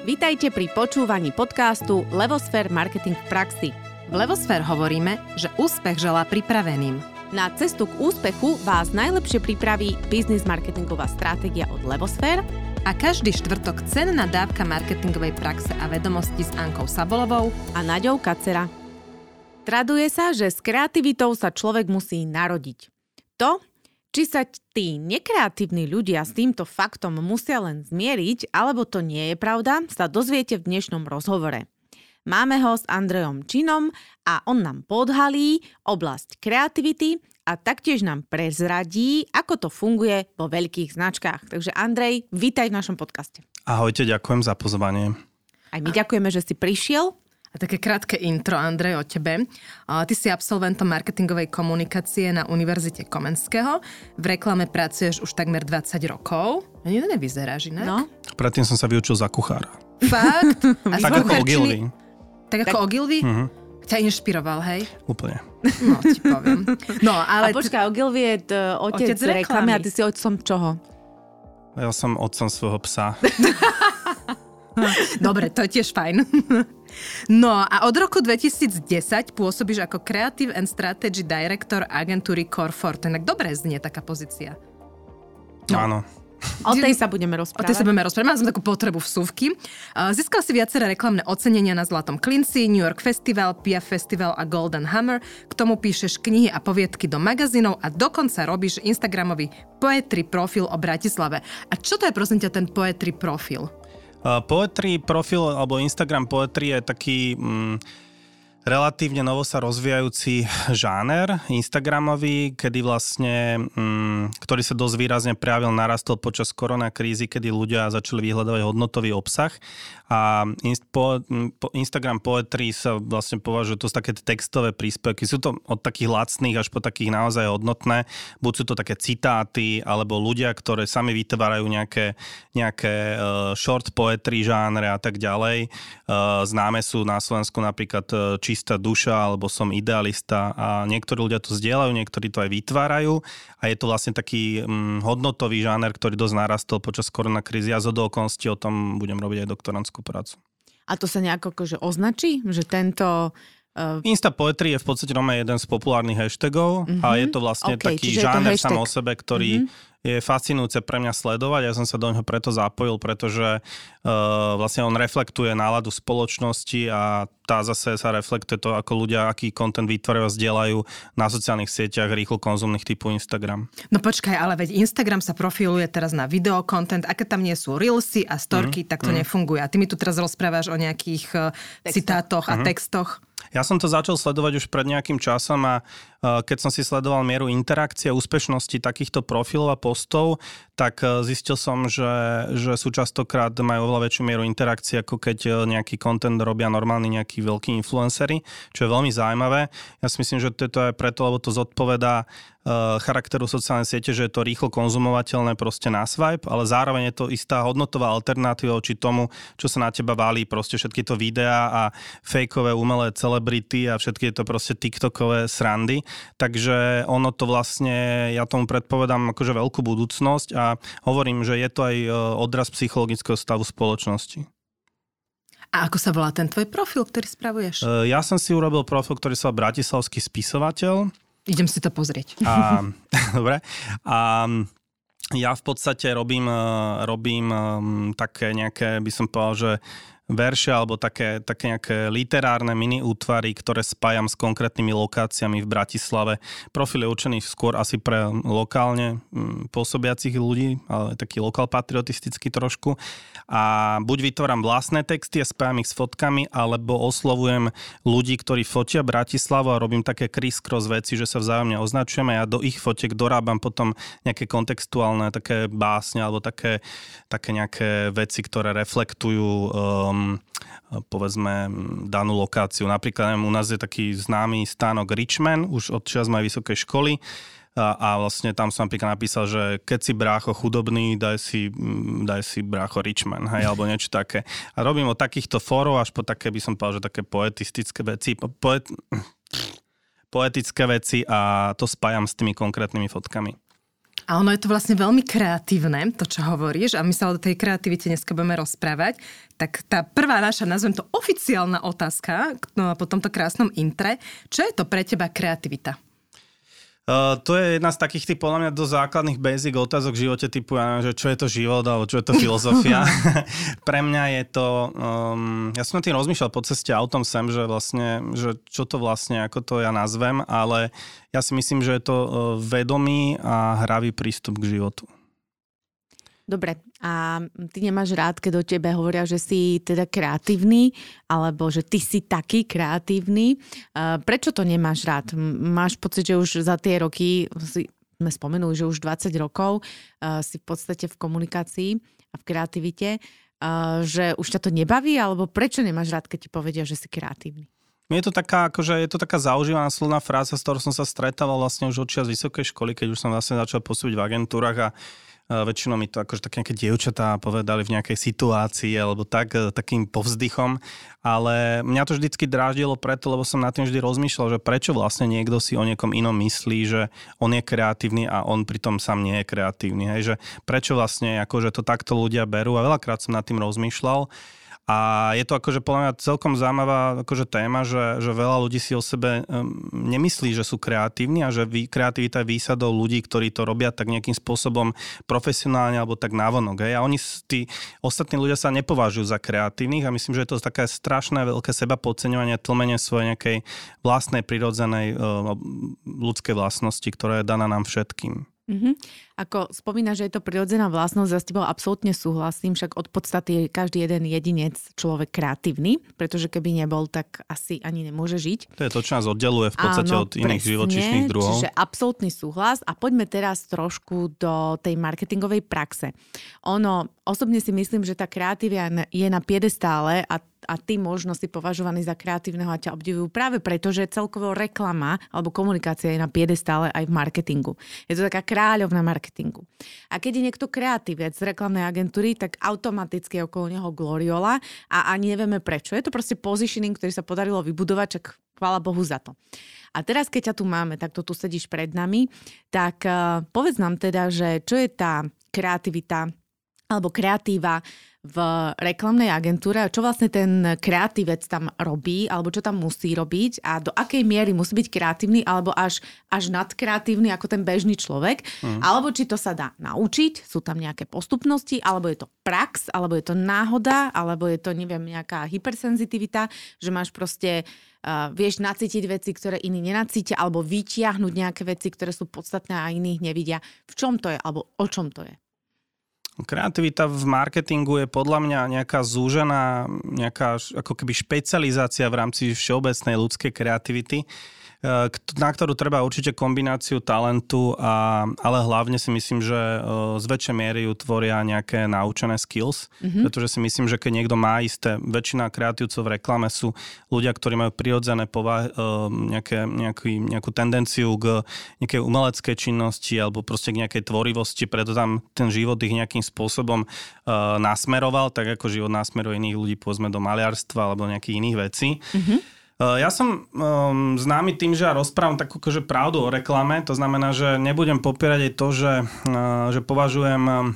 Vítajte pri počúvaní podcastu Levosfér Marketing v praxi. V Levosfér hovoríme, že úspech želá pripraveným. Na cestu k úspechu vás najlepšie pripraví biznis marketingová stratégia od Levosfér a každý štvrtok cenná dávka marketingovej praxe a vedomosti s Ankou Sabolovou a Naďou Kacera. Traduje sa, že s kreativitou sa človek musí narodiť. To, či sa tí nekreatívni ľudia s týmto faktom musia len zmieriť, alebo to nie je pravda, sa dozviete v dnešnom rozhovore. Máme ho s Andrejom Činom a on nám podhalí oblasť kreativity a taktiež nám prezradí, ako to funguje vo veľkých značkách. Takže Andrej, vítaj v našom podcaste. Ahojte, ďakujem za pozvanie. Aj my ďakujeme, že si prišiel. A také krátke intro, Andrej, o tebe. Ty si absolventom marketingovej komunikácie na Univerzite Komenského. V reklame pracuješ už takmer 20 rokov. Ani to nevyzeráš inak. No. Predtým som sa vyučil za kuchára. Fakt? A tak ako Ogilvy. Tak ako Ogilvy? Uh-huh. Ťa inšpiroval, hej? Úplne. No, ti poviem. No, ale... A počkaj, Ogilvy je t- otec, otec reklamy a ty si otcom čoho? Ja som otcom svojho psa. Dobre, to je tiež fajn. No a od roku 2010 pôsobíš ako Creative and Strategy Director agentúry Core4. Tak dobre znie taká pozícia. No. Áno. O tej sa budeme rozprávať. O tej sa budeme rozprávať. Mám som takú potrebu vsúvky. Získal si viaceré reklamné ocenenia na Zlatom klinci, New York Festival, PIA Festival a Golden Hammer. K tomu píšeš knihy a poviedky do magazínov a dokonca robíš Instagramový poetry profil o Bratislave. A čo to je prosím ťa ten poetry profil? Poetry profil alebo Instagram poetry je taký mm, relatívne novo sa rozvíjajúci žáner Instagramový, kedy vlastne, mm, ktorý sa dosť výrazne prejavil, narastol počas koronakrízy, kedy ľudia začali vyhľadávať hodnotový obsah. A inst, po, Instagram Poetry sa vlastne považuje, to sú také textové príspevky, sú to od takých lacných až po takých naozaj hodnotné, buď sú to také citáty, alebo ľudia, ktoré sami vytvárajú nejaké, nejaké uh, short poetry žánre a tak ďalej. Uh, známe sú na Slovensku napríklad uh, Čistá duša alebo Som idealista. A niektorí ľudia to zdieľajú, niektorí to aj vytvárajú. A je to vlastne taký um, hodnotový žáner, ktorý dosť narastol počas koronakrízy. A zo o tom budem robiť aj doktorantskú prácu. A to sa nejako akože označí, že tento Uh... Insta Poetry je v podstate jeden z populárnych hashtagov. Uh-huh. a je to vlastne okay, taký žáner sám o sebe, ktorý uh-huh je fascinujúce pre mňa sledovať. Ja som sa do neho preto zapojil, pretože uh, vlastne on reflektuje náladu spoločnosti a tá zase sa reflektuje to, ako ľudia, aký kontent vytvárajú a zdieľajú na sociálnych sieťach rýchlo konzumných typu Instagram. No počkaj, ale veď Instagram sa profiluje teraz na video content, aké tam nie sú reelsy a storky, mm, tak to mm. nefunguje. A ty mi tu teraz rozprávaš o nejakých uh, citátoch a mm. textoch. Ja som to začal sledovať už pred nejakým časom a keď som si sledoval mieru interakcie úspešnosti takýchto profilov a postov, tak e, zistil som, že, že sú častokrát majú oveľa väčšiu mieru interakcie, ako keď e, nejaký content robia normálni nejakí veľkí influencery, čo je veľmi zaujímavé. Ja si myslím, že to je to aj preto, lebo to zodpovedá uh, charakteru sociálnej siete, že je to rýchlo konzumovateľné proste na swipe, ale zároveň je to istá hodnotová alternatíva voči tomu, čo sa na teba válí, proste všetky to videá a fejkové umelé celebrity a všetky to proste tiktokové srandy. Takže ono to vlastne, ja tomu predpovedám akože veľkú budúcnosť a hovorím, že je to aj e, odraz psychologického stavu spoločnosti. A ako sa volá ten tvoj profil, ktorý spravuješ? E, ja som si urobil profil, ktorý sa Bratislavský spisovateľ. Idem si to pozrieť. A, dobre. A ja v podstate robím, e, robím také nejaké, by som povedal, že verše alebo také, také nejaké literárne mini útvary, ktoré spájam s konkrétnymi lokáciami v Bratislave. Profil je určený skôr asi pre lokálne mm, pôsobiacich ľudí, ale taký lokal patriotistický trošku. A buď vytváram vlastné texty a spájam ich s fotkami, alebo oslovujem ľudí, ktorí fotia Bratislavu a robím také criss-cross veci, že sa vzájomne označujeme a ja do ich fotiek dorábam potom nejaké kontextuálne také básne alebo také, také nejaké veci, ktoré reflektujú um, povedzme danú lokáciu. Napríklad neviem, u nás je taký známy stánok Richman, už od čas mojej vysokej školy a, a vlastne tam som napríklad napísal, že keď si brácho chudobný, daj si, daj si brácho Richman, hej, alebo niečo také. A robím od takýchto fórov až po také, by som povedal, že také poetistické veci, poet, poetické veci a to spájam s tými konkrétnymi fotkami. A ono je to vlastne veľmi kreatívne, to čo hovoríš, a my sa o tej kreativite dneska budeme rozprávať. Tak tá prvá naša, nazvem to oficiálna otázka no, po tomto krásnom intre. Čo je to pre teba kreativita? Uh, to je jedna z takých tých, podľa mňa, do základných basic otázok v živote, typu, ja neviem, že čo je to život, alebo čo je to filozofia. Pre mňa je to, um, ja som na tým rozmýšľal po ceste autom sem, že vlastne, že čo to vlastne, ako to ja nazvem, ale ja si myslím, že je to uh, vedomý a hravý prístup k životu. Dobre, a ty nemáš rád, keď o tebe hovoria, že si teda kreatívny, alebo že ty si taký kreatívny. Prečo to nemáš rád? Máš pocit, že už za tie roky, sme spomenuli, že už 20 rokov si v podstate v komunikácii a v kreativite, že už ťa to nebaví, alebo prečo nemáš rád, keď ti povedia, že si kreatívny? Je to taká, akože je to taká zaužívaná slovná fráza, s ktorou som sa stretával vlastne už od čas vysokej školy, keď už som vlastne začal pôsobiť v agentúrach a väčšinou mi to akože také nejaké dievčatá povedali v nejakej situácii alebo tak, e, takým povzdychom, ale mňa to vždycky dráždilo preto, lebo som na tým vždy rozmýšľal, že prečo vlastne niekto si o niekom inom myslí, že on je kreatívny a on pritom sám nie je kreatívny. Hej? Že prečo vlastne akože to takto ľudia berú a veľakrát som nad tým rozmýšľal. A je to akože podľa mňa celkom zaujímavá akože téma, že, že veľa ľudí si o sebe um, nemyslí, že sú kreatívni a že vy, kreativita je výsadou ľudí, ktorí to robia tak nejakým spôsobom profesionálne alebo tak návonok. Hej. A oni, tí ostatní ľudia sa nepovažujú za kreatívnych a myslím, že je to také strašné veľké seba podceňovanie, tlmenie svojej nejakej vlastnej prirodzenej uh, ľudskej vlastnosti, ktorá je daná nám všetkým. Mm-hmm. Ako spomína, že je to prirodzená vlastnosť, ja s tebou absolútne súhlasím, však od podstaty je každý jeden jedinec človek kreatívny, pretože keby nebol, tak asi ani nemôže žiť. To je to, čo nás oddeluje v podstate Áno, od iných presne, živočišných druhov. Čiže absolútny súhlas a poďme teraz trošku do tej marketingovej praxe. Ono, osobne si myslím, že tá kreatíva je na piedestále a a ty možno si považovaný za kreatívneho a ťa obdivujú práve preto, že celkovo reklama alebo komunikácia je na piedestále aj v marketingu. Je to taká kráľovná marketingu. A keď je niekto kreatívec z reklamnej agentúry, tak automaticky je okolo neho gloriola a ani nevieme prečo. Je to proste positioning, ktorý sa podarilo vybudovať, čak chvála Bohu za to. A teraz, keď ťa tu máme, tak to tu sedíš pred nami, tak uh, povedz nám teda, že čo je tá kreativita alebo kreatíva v reklamnej agentúre, čo vlastne ten kreatívec tam robí, alebo čo tam musí robiť a do akej miery musí byť kreatívny, alebo až, až nadkreatívny ako ten bežný človek, mm. alebo či to sa dá naučiť, sú tam nejaké postupnosti, alebo je to prax, alebo je to náhoda, alebo je to, neviem, nejaká hypersenzitivita, že máš proste Uh, vieš nacítiť veci, ktoré iní nenacítia, alebo vytiahnuť nejaké veci, ktoré sú podstatné a iných nevidia. V čom to je, alebo o čom to je? Kreativita v marketingu je podľa mňa nejaká zúžená, nejaká ako keby špecializácia v rámci všeobecnej ľudskej kreativity na ktorú treba určite kombináciu talentu, a, ale hlavne si myslím, že z väčšej miery ju tvoria nejaké naučené skills, mm-hmm. pretože si myslím, že keď niekto má isté, väčšina kreatívcov v reklame sú ľudia, ktorí majú prirodzené povah, nejaké, nejaký, nejakú tendenciu k nejakej umeleckej činnosti alebo proste k nejakej tvorivosti, preto tam ten život ich nejakým spôsobom uh, nasmeroval, tak ako život nasmeruje iných ľudí, povedzme do maliarstva alebo nejakých iných vecí. Mm-hmm. Eh, ja som um, známy tým, že ja rozprávam takú akože pravdu o reklame, to znamená, že nebudem popierať aj to, že, uh, že považujem uh,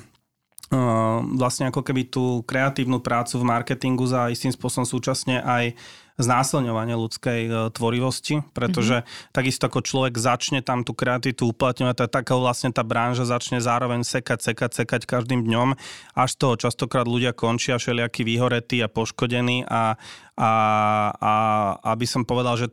vlastne ako keby tú kreatívnu prácu v marketingu za istým spôsobom súčasne aj znásilňovanie ľudskej e, tvorivosti, pretože mm-hmm. takisto ako človek začne tam tú kreativitu uplatňovať, tak taká vlastne tá branža začne zároveň sekať, sekať, sekať každým dňom, až toho častokrát ľudia končia všelijakí vyhoretí a poškodení a, a, a aby som povedal, že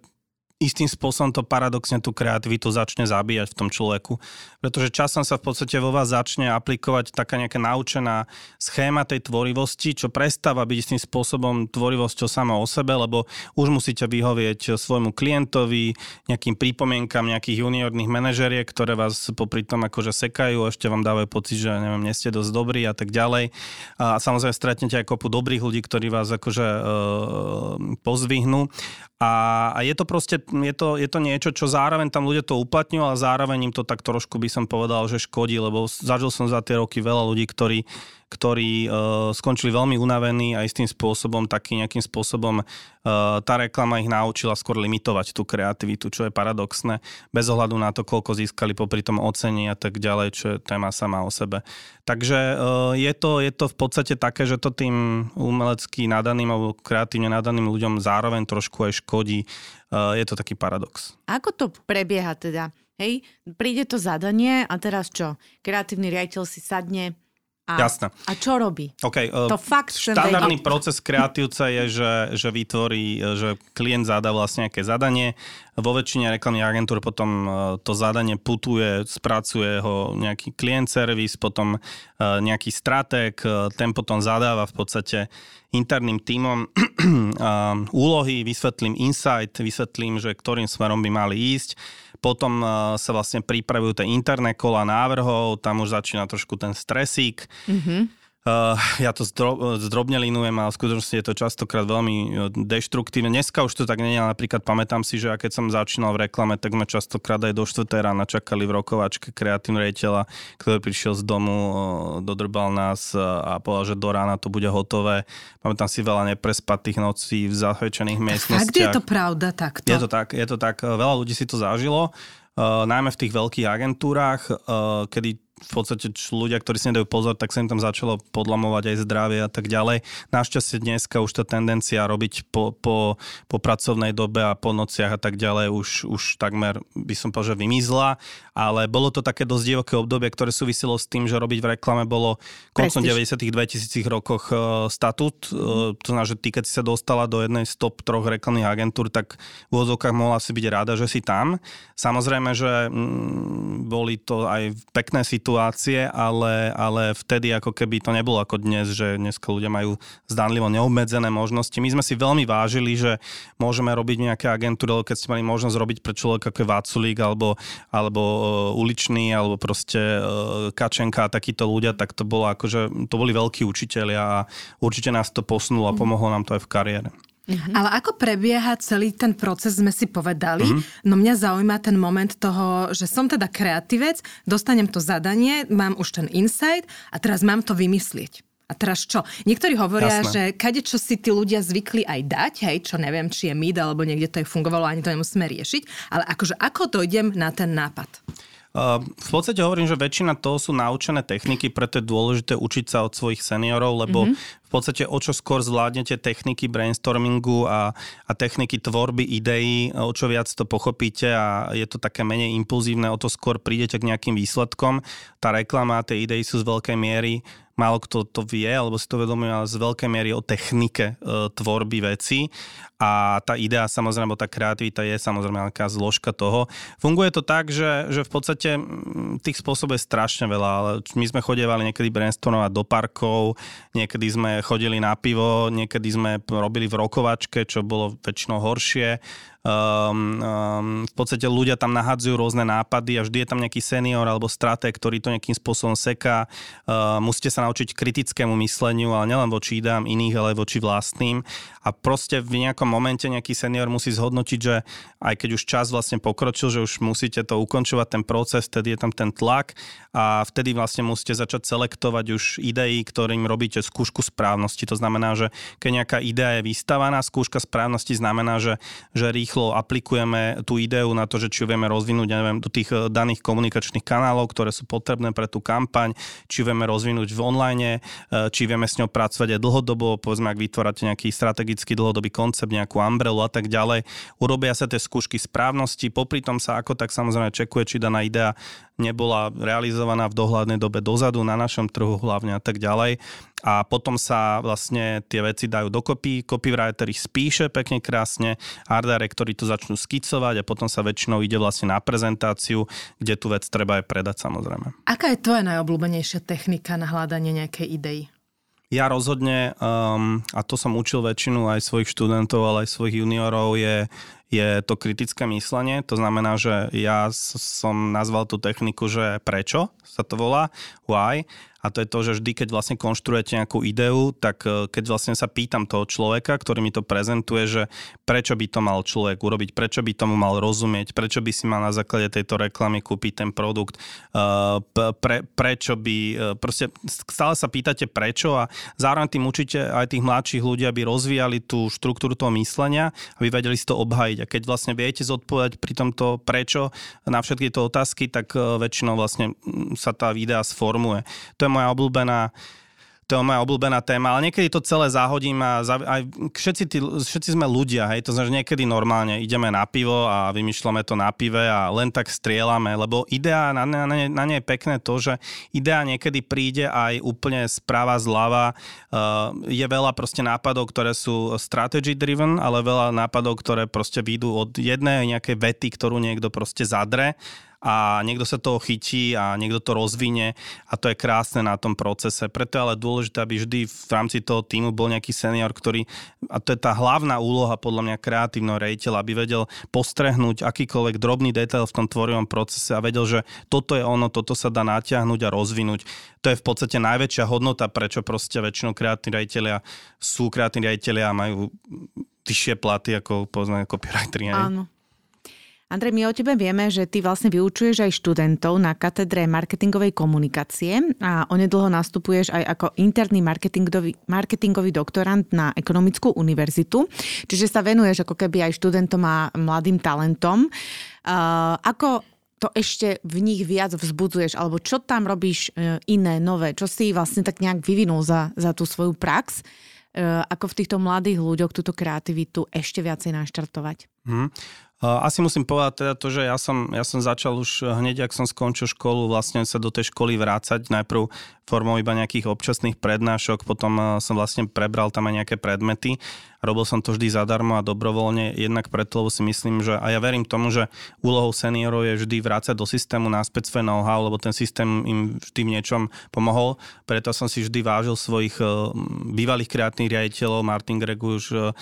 istým spôsobom to paradoxne tú kreativitu začne zabíjať v tom človeku. Pretože časom sa v podstate vo vás začne aplikovať taká nejaká naučená schéma tej tvorivosti, čo prestáva byť istým spôsobom tvorivosťou sama o sebe, lebo už musíte vyhovieť svojmu klientovi, nejakým prípomienkam nejakých juniorných manažeriek, ktoré vás popri tom akože sekajú, ešte vám dávajú pocit, že neviem, nie ste dosť dobrí a tak ďalej. A samozrejme stretnete aj kopu dobrých ľudí, ktorí vás akože e, pozvihnú. A, a je to proste je to, je to niečo, čo zároveň tam ľudia to uplatňujú, ale zároveň im to tak trošku by som povedal, že škodí, lebo zažil som za tie roky veľa ľudí, ktorí ktorí uh, skončili veľmi unavení a istým spôsobom, taký nejakým spôsobom uh, tá reklama ich naučila skôr limitovať tú kreativitu, čo je paradoxné, bez ohľadu na to, koľko získali popri tom ocení a tak ďalej, čo je téma sama o sebe. Takže uh, je, to, je to v podstate také, že to tým umelecky nadaným alebo kreatívne nadaným ľuďom zároveň trošku aj škodí. Uh, je to taký paradox. Ako to prebieha teda? Hej, príde to zadanie a teraz čo? Kreatívny riaditeľ si sadne a, Jasné. a čo robí? Okay, uh, to fakt štandardný proces kreatívca je, že, že vytvorí, že klient zadá vlastne nejaké zadanie. Vo väčšine reklamných agentúr potom uh, to zadanie putuje, spracuje ho nejaký klient servis, potom uh, nejaký stratég, ten potom zadáva v podstate interným tímom úlohy, vysvetlím insight, vysvetlím, že ktorým smerom by mali ísť potom sa vlastne pripravujú tie interné kola návrhov, tam už začína trošku ten stresík. Mm-hmm. Uh, ja to zdro, zdrobnelinujem a v skutočnosti je to častokrát veľmi eh, deštruktívne. Dneska už to tak nie je, napríklad pamätám si, že keď som začínal v reklame, tak sme častokrát aj do 4. rána čakali v rokovačke kreatívne rejiteľa, ktorý prišiel z domu, uh, dodrbal nás a povedal, že do rána to bude hotové. Pamätám si veľa neprespatých nocí v zahvečených miestnostiach. Fakt je to pravda takto? Je to tak, je to tak. Veľa ľudí si to zažilo. Uh, najmä v tých veľkých agentúrach, uh, kedy v podstate ľudia, ktorí si nedajú pozor, tak sa im tam začalo podlamovať aj zdravie a tak ďalej. Našťastie dneska už tá tendencia robiť po, po, po pracovnej dobe a po nociach a tak ďalej už, už takmer by som povedal, že vymizla, ale bolo to také dosť divoké obdobie, ktoré súviselo s tým, že robiť v reklame bolo koncom 90 2000 rokoch uh, statút. Uh, to znamená, že ty, keď si sa dostala do jednej z top troch reklamných agentúr, tak v úvodzovkách mohla si byť rada, že si tam. Samozrejme, že mm, boli to aj pekné situácie, situácie, ale, ale vtedy ako keby to nebolo ako dnes, že dneska ľudia majú zdanlivo neobmedzené možnosti. My sme si veľmi vážili, že môžeme robiť nejaké agentúry, keď ste mali možnosť robiť pre človeka ako je Váculík alebo, alebo uh, uličný, alebo proste uh, Kačenka a takíto ľudia, tak to bolo akože, to boli veľkí učiteľia a určite nás to posunulo a pomohlo nám to aj v kariére. Mm-hmm. Ale ako prebieha celý ten proces, sme si povedali. Mm-hmm. No mňa zaujíma ten moment toho, že som teda kreatívec, dostanem to zadanie, mám už ten insight a teraz mám to vymyslieť. A teraz čo? Niektorí hovoria, Jasné. že kade čo si tí ľudia zvykli aj dať, hej, čo neviem, či je mid, alebo niekde to je fungovalo, ani to nemusíme riešiť, ale akože ako dojdem na ten nápad? V podstate hovorím, že väčšina toho sú naučené techniky, preto je dôležité učiť sa od svojich seniorov, lebo mm-hmm. v podstate o čo skôr zvládnete techniky brainstormingu a, a techniky tvorby ideí, o čo viac to pochopíte a je to také menej impulzívne, o to skôr prídete k nejakým výsledkom. Tá reklama a tie idei sú z veľkej miery málo kto to vie, alebo si to vedomuje, ale z veľkej miery o technike e, tvorby veci a tá idea samozrejme, tá kreativita je samozrejme nejaká zložka toho. Funguje to tak, že, že v podstate tých spôsobov je strašne veľa, ale my sme chodievali niekedy brainstormovať do parkov, niekedy sme chodili na pivo, niekedy sme robili v rokovačke, čo bolo väčšinou horšie. Um, um, v podstate ľudia tam nahadzujú rôzne nápady a vždy je tam nejaký senior alebo stratég, ktorý to nejakým spôsobom seká. Uh, musíte sa naučiť kritickému mysleniu, ale nielen voči ideám iných, ale voči vlastným. A proste v nejakom momente nejaký senior musí zhodnotiť, že aj keď už čas vlastne pokročil, že už musíte to ukončovať ten proces, vtedy je tam ten tlak a vtedy vlastne musíte začať selektovať už idei, ktorým robíte skúšku správnosti. To znamená, že keď nejaká idea je vystavaná, skúška správnosti znamená, že, že rýchlo rýchlo aplikujeme tú ideu na to, že či ju vieme rozvinúť ja neviem, do tých eh, daných komunikačných kanálov, ktoré sú potrebné pre tú kampaň, či ju vieme rozvinúť v online, eh, či vieme s ňou pracovať aj dlhodobo, povedzme, ak vytvárate nejaký strategický dlhodobý koncept, nejakú umbrelu a tak ďalej. Urobia sa tie skúšky správnosti, popri tom sa ako tak samozrejme čekuje, či daná idea nebola realizovaná v dohľadnej dobe dozadu na našom trhu hlavne a tak ďalej. A potom sa vlastne tie veci dajú dokopy, copywriter ich spíše pekne krásne, art ktorí to začnú skicovať a potom sa väčšinou ide vlastne na prezentáciu, kde tú vec treba aj predať samozrejme. Aká je tvoja najobľúbenejšia technika na hľadanie nejakej idei? Ja rozhodne, um, a to som učil väčšinu aj svojich študentov, ale aj svojich juniorov, je, je to kritické myslenie. To znamená, že ja som nazval tú techniku, že prečo sa to volá, why a to je to, že vždy, keď vlastne konštruujete nejakú ideu, tak e, keď vlastne sa pýtam toho človeka, ktorý mi to prezentuje, že prečo by to mal človek urobiť, prečo by tomu mal rozumieť, prečo by si mal na základe tejto reklamy kúpiť ten produkt, e, pre, prečo by, e, proste stále sa pýtate prečo a zároveň tým učíte aj tých mladších ľudí, aby rozvíjali tú štruktúru toho myslenia, aby vedeli si to obhajiť. A keď vlastne viete zodpovedať pri tomto prečo na všetky tie otázky, tak väčšinou vlastne sa tá videa sformuje. To je moja obľúbená to je moja obľúbená téma, ale niekedy to celé zahodím a za, aj všetci, tí, všetci sme ľudia, hej, to znamená, že niekedy normálne ideme na pivo a vymýšľame to na pive a len tak strieľame, lebo idea, na, na, na, na nej je pekné to, že idea niekedy príde aj úplne správa zľava, uh, je veľa proste nápadov, ktoré sú strategy driven, ale veľa nápadov, ktoré proste výjdu od jednej nejakej vety, ktorú niekto proste zadre a niekto sa toho chytí a niekto to rozvine a to je krásne na tom procese. Preto je ale dôležité, aby vždy v rámci toho týmu bol nejaký senior, ktorý, a to je tá hlavná úloha podľa mňa kreatívneho rejiteľa, aby vedel postrehnúť akýkoľvek drobný detail v tom tvorivom procese a vedel, že toto je ono, toto sa dá natiahnuť a rozvinúť. To je v podstate najväčšia hodnota, prečo proste väčšinou kreatívni rejiteľia sú kreatívni rejiteľia a majú vyššie platy ako povedzme copywriteri. Áno. Andrej, my o tebe vieme, že ty vlastne vyučuješ aj študentov na katedre marketingovej komunikácie a onedlho nastupuješ aj ako interný marketingový, marketingový doktorant na ekonomickú univerzitu, čiže sa venuješ ako keby aj študentom a mladým talentom. Uh, ako to ešte v nich viac vzbudzuješ, alebo čo tam robíš e, iné, nové, čo si vlastne tak nejak vyvinul za, za tú svoju prax, e, ako v týchto mladých ľuďoch túto kreativitu ešte viacej naštartovať? Hmm. Asi musím povedať teda to, že ja som, ja som začal už hneď, ak som skončil školu, vlastne sa do tej školy vrácať. Najprv formou iba nejakých občasných prednášok, potom eh, som vlastne prebral tam aj nejaké predmety. Robil som to vždy zadarmo a dobrovoľne, jednak preto, lebo si myslím, že a ja verím tomu, že úlohou seniorov je vždy vrácať do systému náspäť svoje know-how, lebo ten systém im vždy v niečom pomohol. Preto som si vždy vážil svojich eh, bývalých kreatívnych riaditeľov, Martin Greguš, eh,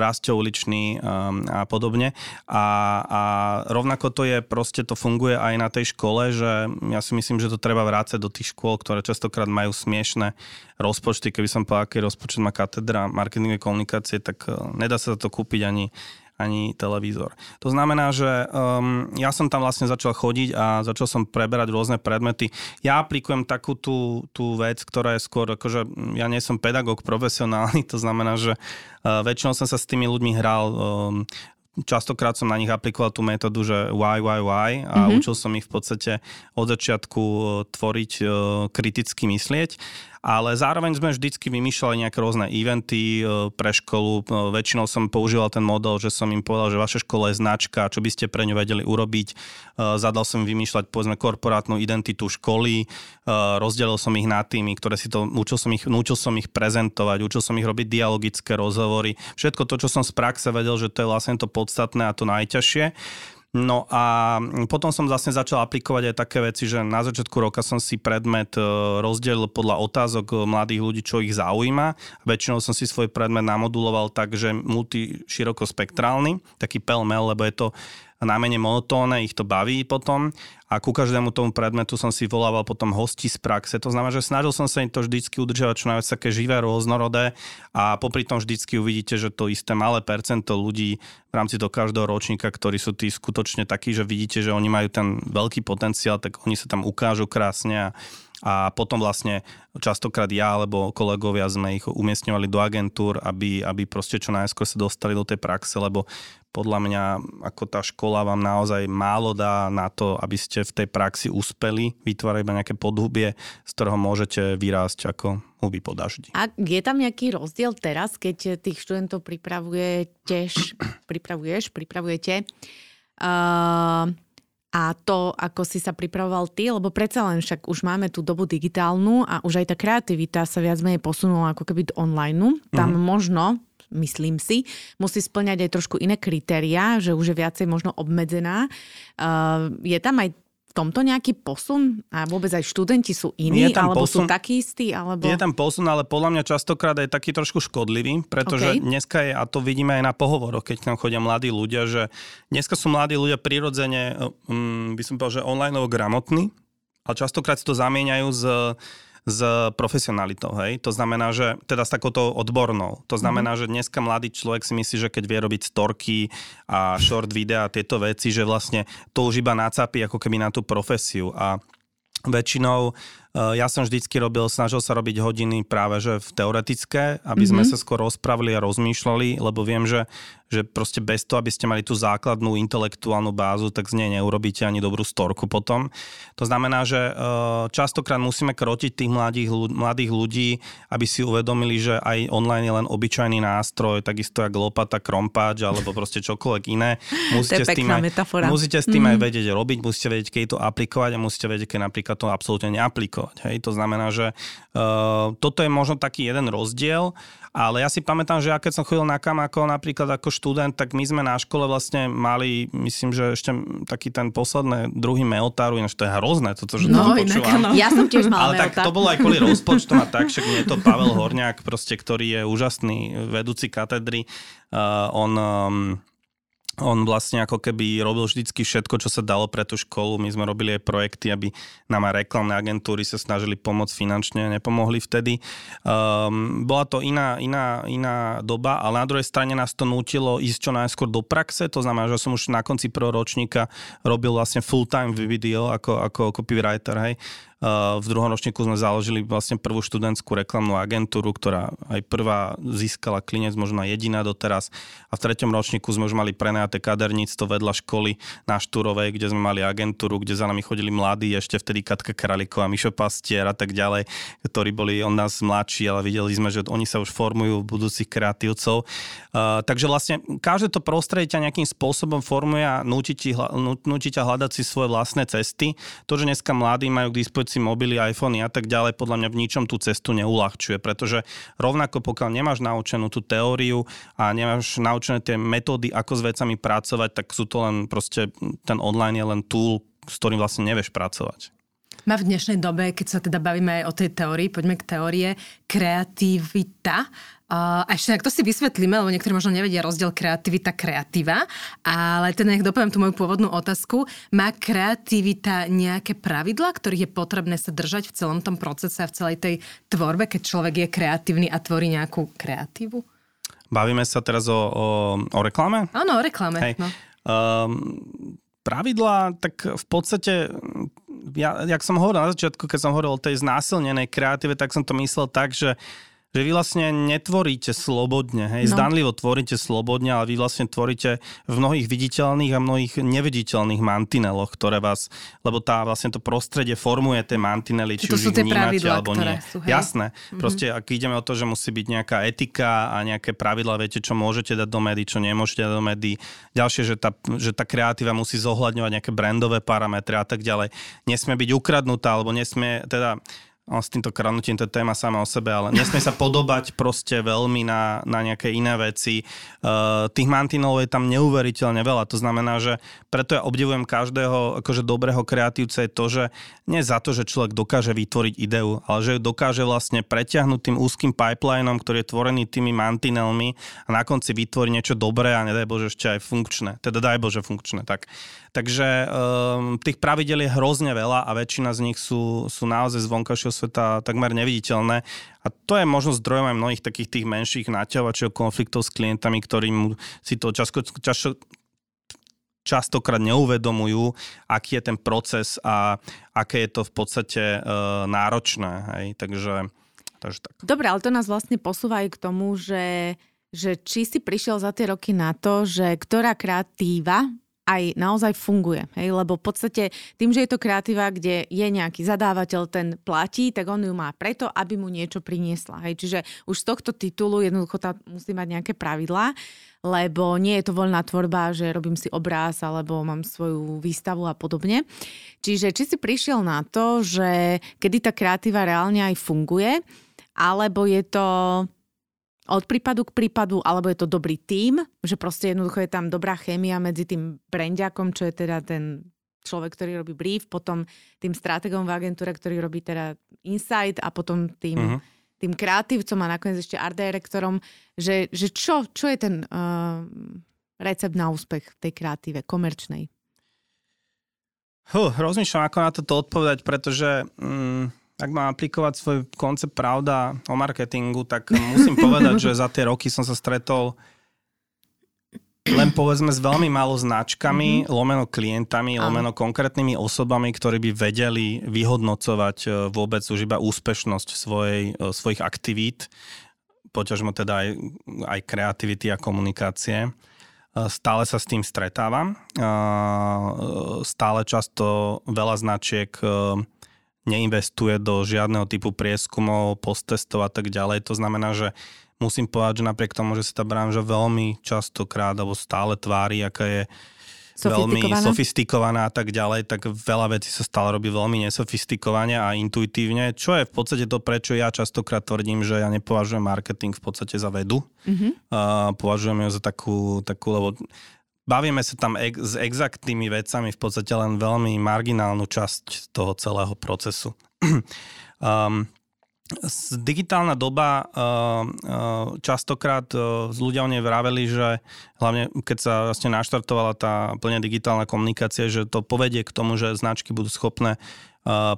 Rastio Uličný a podobne. A, a rovnako to je, proste to funguje aj na tej škole, že ja si myslím, že to treba vrácať do tých škôl, ktoré častokrát majú smiešne rozpočty. Keby som povedal, aký rozpočet má katedra marketingovej komunikácie, tak e, nedá sa to kúpiť ani ani televízor. To znamená, že um, ja som tam vlastne začal chodiť a začal som preberať rôzne predmety. Ja aplikujem takú tú, tú vec, ktorá je skôr, akože ja nie som pedagóg profesionálny, to znamená, že uh, väčšinou som sa s tými ľuďmi hral um, častokrát som na nich aplikoval tú metódu, že why, why, why a mm-hmm. učil som ich v podstate od začiatku uh, tvoriť, kriticky myslieť ale zároveň sme vždycky vymýšľali nejaké rôzne eventy e, pre školu. E, väčšinou som používal ten model, že som im povedal, že vaša škola je značka, čo by ste pre ňu vedeli urobiť. E, zadal som im vymýšľať povedzme korporátnu identitu školy, rozdelil som ich na týmy, ktoré si to, učil som ich, učil som ich prezentovať, učil som ich robiť dialogické rozhovory. Všetko to, čo som z praxe vedel, že to je vlastne to podstatné a to najťažšie. No a potom som vlastne začal aplikovať aj také veci, že na začiatku roka som si predmet e, rozdelil podľa otázok e, mladých ľudí, čo ich zaujíma. Väčšinou som si svoj predmet namoduloval tak, že multi širokospektrálny, taký pelmel, lebo je to najmenej monotónne, ich to baví potom a ku každému tomu predmetu som si volával potom hosti z praxe. To znamená, že snažil som sa im to vždycky udržiavať čo najviac také živé, rôznorodé a popri tom vždycky uvidíte, že to isté malé percento ľudí v rámci toho každého ročníka, ktorí sú tí skutočne takí, že vidíte, že oni majú ten veľký potenciál, tak oni sa tam ukážu krásne a a potom vlastne častokrát ja alebo kolegovia sme ich umiestňovali do agentúr, aby, aby proste čo najskôr sa dostali do tej praxe, lebo podľa mňa ako tá škola vám naozaj málo dá na to, aby ste v tej praxi uspeli, vytvárať iba nejaké podhubie, z ktorého môžete vyrásť ako huby po daždi. A je tam nejaký rozdiel teraz, keď tých študentov pripravuješ, pripravuješ, pripravujete uh, a to, ako si sa pripravoval ty, lebo predsa len však už máme tú dobu digitálnu a už aj tá kreativita sa viac menej posunula ako keby do online. Tam mm-hmm. možno myslím si, musí splňať aj trošku iné kritéria, že už je viacej možno obmedzená. Uh, je tam aj tomto nejaký posun? A vôbec aj študenti sú iní? Alebo posun, sú takí istí? Alebo... Je tam posun, ale podľa mňa častokrát je taký trošku škodlivý, pretože okay. dneska je, a to vidíme aj na pohovoroch, keď tam chodia mladí ľudia, že dneska sú mladí ľudia prirodzene, um, by som povedal, že online gramotní, a častokrát si to zamieňajú s s profesionalitou, hej? To znamená, že teda s takouto odbornou. To znamená, mm-hmm. že dneska mladý človek si myslí, že keď vie robiť storky a short videa a tieto veci, že vlastne to už iba nacapí ako keby na tú profesiu. A väčšinou Eh, ja som vždycky robil, snažil sa robiť hodiny práve že v teoretické, aby mm-hmm. sme sa skôr rozprávali a rozmýšľali, lebo viem, že, že proste bez toho, aby ste mali tú základnú intelektuálnu bázu, tak z nej neurobíte ani dobrú storku potom. To znamená, že eh, častokrát musíme krotiť tých mladých, mladých ľudí, aby si uvedomili, že aj online je len obyčajný nástroj, takisto jak lopata, krompáč alebo proste čokoľvek iné. Musíte, s tým, aj, musíte s tým mm-hmm. aj mhm. vedieť robiť, musíte vedieť, keď to aplikovať a musíte vedieť, keď napríklad to absolútne neaplikovať aplikovať. Hej? To znamená, že uh, toto je možno taký jeden rozdiel, ale ja si pamätám, že ja keď som chodil na Kamako napríklad ako študent, tak my sme na škole vlastne mali, myslím, že ešte taký ten posledný druhý meotáru, ináč to je hrozné, toto, že no, to počúvam. Ja som tiež mal Ale tak to bolo aj kvôli rozpočtom a tak, však nie je to Pavel Horniak, proste, ktorý je úžasný vedúci katedry. Uh, on um, on vlastne ako keby robil vždycky všetko, čo sa dalo pre tú školu. My sme robili aj projekty, aby nám aj reklamné agentúry sa snažili pomôcť finančne, nepomohli vtedy. Um, bola to iná, iná, iná doba, ale na druhej strane nás to nutilo ísť čo najskôr do praxe. To znamená, že som už na konci prvého robil vlastne full-time video ako, ako copywriter, hej v druhom ročníku sme založili vlastne prvú študentskú reklamnú agentúru, ktorá aj prvá získala klinec, možno jediná doteraz. A v treťom ročníku sme už mali prenajaté kaderníctvo vedľa školy na Štúrovej, kde sme mali agentúru, kde za nami chodili mladí, ešte vtedy Katka Kraliková, Mišo Pastier a tak ďalej, ktorí boli od nás mladší, ale videli sme, že oni sa už formujú budúcich kreatívcov. Uh, takže vlastne každé to prostredie ťa nejakým spôsobom formuje a nutí, ťa hľadať si svoje vlastné cesty. To, že dneska mladí majú k dispozícii mobily, iPhony a tak ďalej, podľa mňa v ničom tú cestu neulahčuje, pretože rovnako pokiaľ nemáš naučenú tú teóriu a nemáš naučené tie metódy, ako s vecami pracovať, tak sú to len proste, ten online je len tool, s ktorým vlastne nevieš pracovať. Má v dnešnej dobe, keď sa teda bavíme aj o tej teórii, poďme k teórie, kreativita a ešte ak to si vysvetlíme, lebo niektorí možno nevedia rozdiel kreativita, kreatíva, ale teda nech dopoviem tú moju pôvodnú otázku. Má kreativita nejaké pravidla, ktorých je potrebné sa držať v celom tom procese a v celej tej tvorbe, keď človek je kreatívny a tvorí nejakú kreatívu? Bavíme sa teraz o, o, o reklame? Áno, o reklame. Hej. No. Um, pravidlá, tak v podstate ja, jak som hovoril na začiatku, keď som hovoril o tej znásilnenej kreatíve, tak som to myslel tak, že že vy vlastne netvoríte slobodne, hej, no. zdanlivo tvoríte slobodne, ale vy vlastne tvoríte v mnohých viditeľných a mnohých neviditeľných mantineloch, ktoré vás, lebo tá vlastne to prostredie formuje tie mantinely, či to už ich vnímate pravidla, alebo nie. Sú, hej? Jasné, mm-hmm. proste ak ideme o to, že musí byť nejaká etika a nejaké pravidla, viete, čo môžete dať do médií, čo nemôžete dať do médií. Ďalšie, že tá, že tá kreatíva musí zohľadňovať nejaké brandové parametre a tak ďalej. Nesmie byť ukradnutá, alebo nesmie, teda s týmto kradnutím to je téma sama o sebe, ale nesmie sa podobať proste veľmi na, na nejaké iné veci. Uh, tých mantinov je tam neuveriteľne veľa, to znamená, že preto ja obdivujem každého akože dobrého kreatívca je to, že nie za to, že človek dokáže vytvoriť ideu, ale že dokáže vlastne preťahnuť tým úzkým pipelineom, ktorý je tvorený tými mantinelmi a na konci vytvoriť niečo dobré a nedaj Bože ešte aj funkčné. Teda daj Bože funkčné. Tak. Takže um, tých pravidel je hrozne veľa a väčšina z nich sú, sú naozaj z vonkajšieho sveta takmer neviditeľné. A to je možno zdrojom aj mnohých takých tých menších naťahovačov konfliktov s klientami, ktorým si to často, často, častokrát neuvedomujú, aký je ten proces a aké je to v podstate uh, náročné. Hej? Takže, takže tak. Dobre, ale to nás vlastne posúva aj k tomu, že že či si prišiel za tie roky na to, že ktorá kreatíva aj naozaj funguje. Hej? Lebo v podstate tým, že je to kreatíva, kde je nejaký zadávateľ, ten platí, tak on ju má preto, aby mu niečo priniesla. Hej? Čiže už z tohto titulu jednoducho tá musí mať nejaké pravidlá, lebo nie je to voľná tvorba, že robím si obráz alebo mám svoju výstavu a podobne. Čiže či si prišiel na to, že kedy tá kreatíva reálne aj funguje, alebo je to od prípadu k prípadu, alebo je to dobrý tím, že proste jednoducho je tam dobrá chémia medzi tým brandiakom, čo je teda ten človek, ktorý robí brief, potom tým stratégom v agentúre, ktorý robí teda insight a potom tým, uh-huh. tým kreatívcom a nakoniec ešte art directorom, že, že čo, čo je ten uh, recept na úspech v tej kreatíve komerčnej? Huh, rozmýšľam, ako na toto odpovedať, pretože mm, ak mám aplikovať svoj koncept pravda o marketingu, tak musím povedať, že za tie roky som sa stretol len povedzme s veľmi málo značkami, mm-hmm. lomeno klientami, Áno. lomeno konkrétnymi osobami, ktorí by vedeli vyhodnocovať e, vôbec už iba úspešnosť svojej, e, svojich aktivít, poťažmo teda aj, aj kreativity a komunikácie. E, stále sa s tým stretávam. Stále často veľa značiek neinvestuje do žiadneho typu prieskumov, posttestov a tak ďalej. To znamená, že musím povedať, že napriek tomu, že sa tá branža veľmi častokrát alebo stále tvári, aká je veľmi sofistikovaná a tak ďalej, tak veľa vecí sa stále robí veľmi nesofistikovane a intuitívne, čo je v podstate to, prečo ja častokrát tvrdím, že ja nepovažujem marketing v podstate za vedu. Mm-hmm. Uh, považujem ju za takú, takú lebo bavíme sa tam ex, s exaktnými vecami v podstate len veľmi marginálnu časť toho celého procesu. um, digitálna doba uh, uh, častokrát uh, ľudia o nej vraveli, že hlavne keď sa vlastne naštartovala tá plne digitálna komunikácia, že to povedie k tomu, že značky budú schopné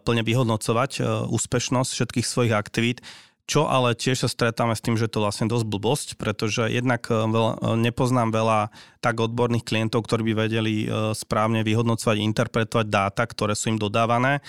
plne vyhodnocovať úspešnosť všetkých svojich aktivít. Čo ale tiež sa stretáme s tým, že to vlastne dosť blbosť, pretože jednak veľa, nepoznám veľa tak odborných klientov, ktorí by vedeli správne vyhodnocovať, interpretovať dáta, ktoré sú im dodávané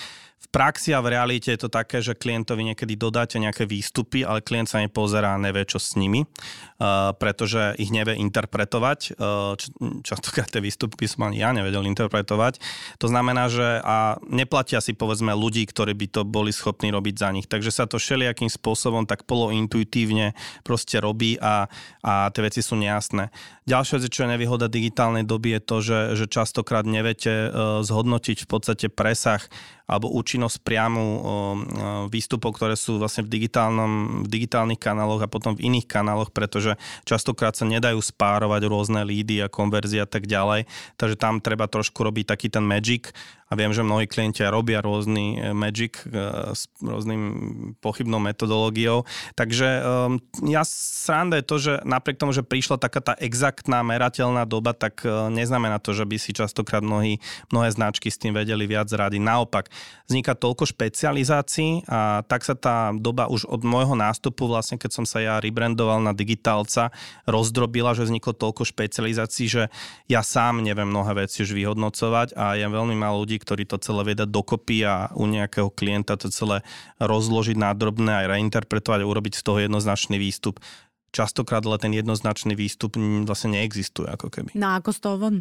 v praxi a v realite je to také, že klientovi niekedy dodáte nejaké výstupy, ale klient sa nepozerá, nevie čo s nimi, uh, pretože ich nevie interpretovať. Uh, častokrát tie výstupy som ani ja nevedel interpretovať. To znamená, že a neplatia si povedzme ľudí, ktorí by to boli schopní robiť za nich. Takže sa to všelijakým spôsobom tak polointuitívne proste robí a, a tie veci sú nejasné. Ďalšia vec, čo je nevýhoda digitálnej doby, je to, že, že častokrát neviete uh, zhodnotiť v podstate presah alebo účinnosť priamu výstupov, ktoré sú vlastne v, digitálnom, v digitálnych kanáloch a potom v iných kanáloch, pretože častokrát sa nedajú spárovať rôzne lídy a konverzie a tak ďalej. Takže tam treba trošku robiť taký ten magic viem, že mnohí klienti robia rôzny e, magic e, s rôznym pochybnou metodológiou. Takže um, ja sranda je to, že napriek tomu, že prišla taká tá exaktná merateľná doba, tak uh, neznamená to, že by si častokrát mnohí, mnohé značky s tým vedeli viac rady. Naopak, vzniká toľko špecializácií a tak sa tá doba už od môjho nástupu, vlastne keď som sa ja rebrandoval na digitálca, rozdrobila, že vzniklo toľko špecializácií, že ja sám neviem mnohé veci už vyhodnocovať a je veľmi málo ľudí, ktorí to celé vedia dokopy a u nejakého klienta to celé rozložiť na drobné aj reinterpretovať a urobiť z toho jednoznačný výstup. Častokrát ale ten jednoznačný výstup vlastne neexistuje ako keby. No ako z toho von?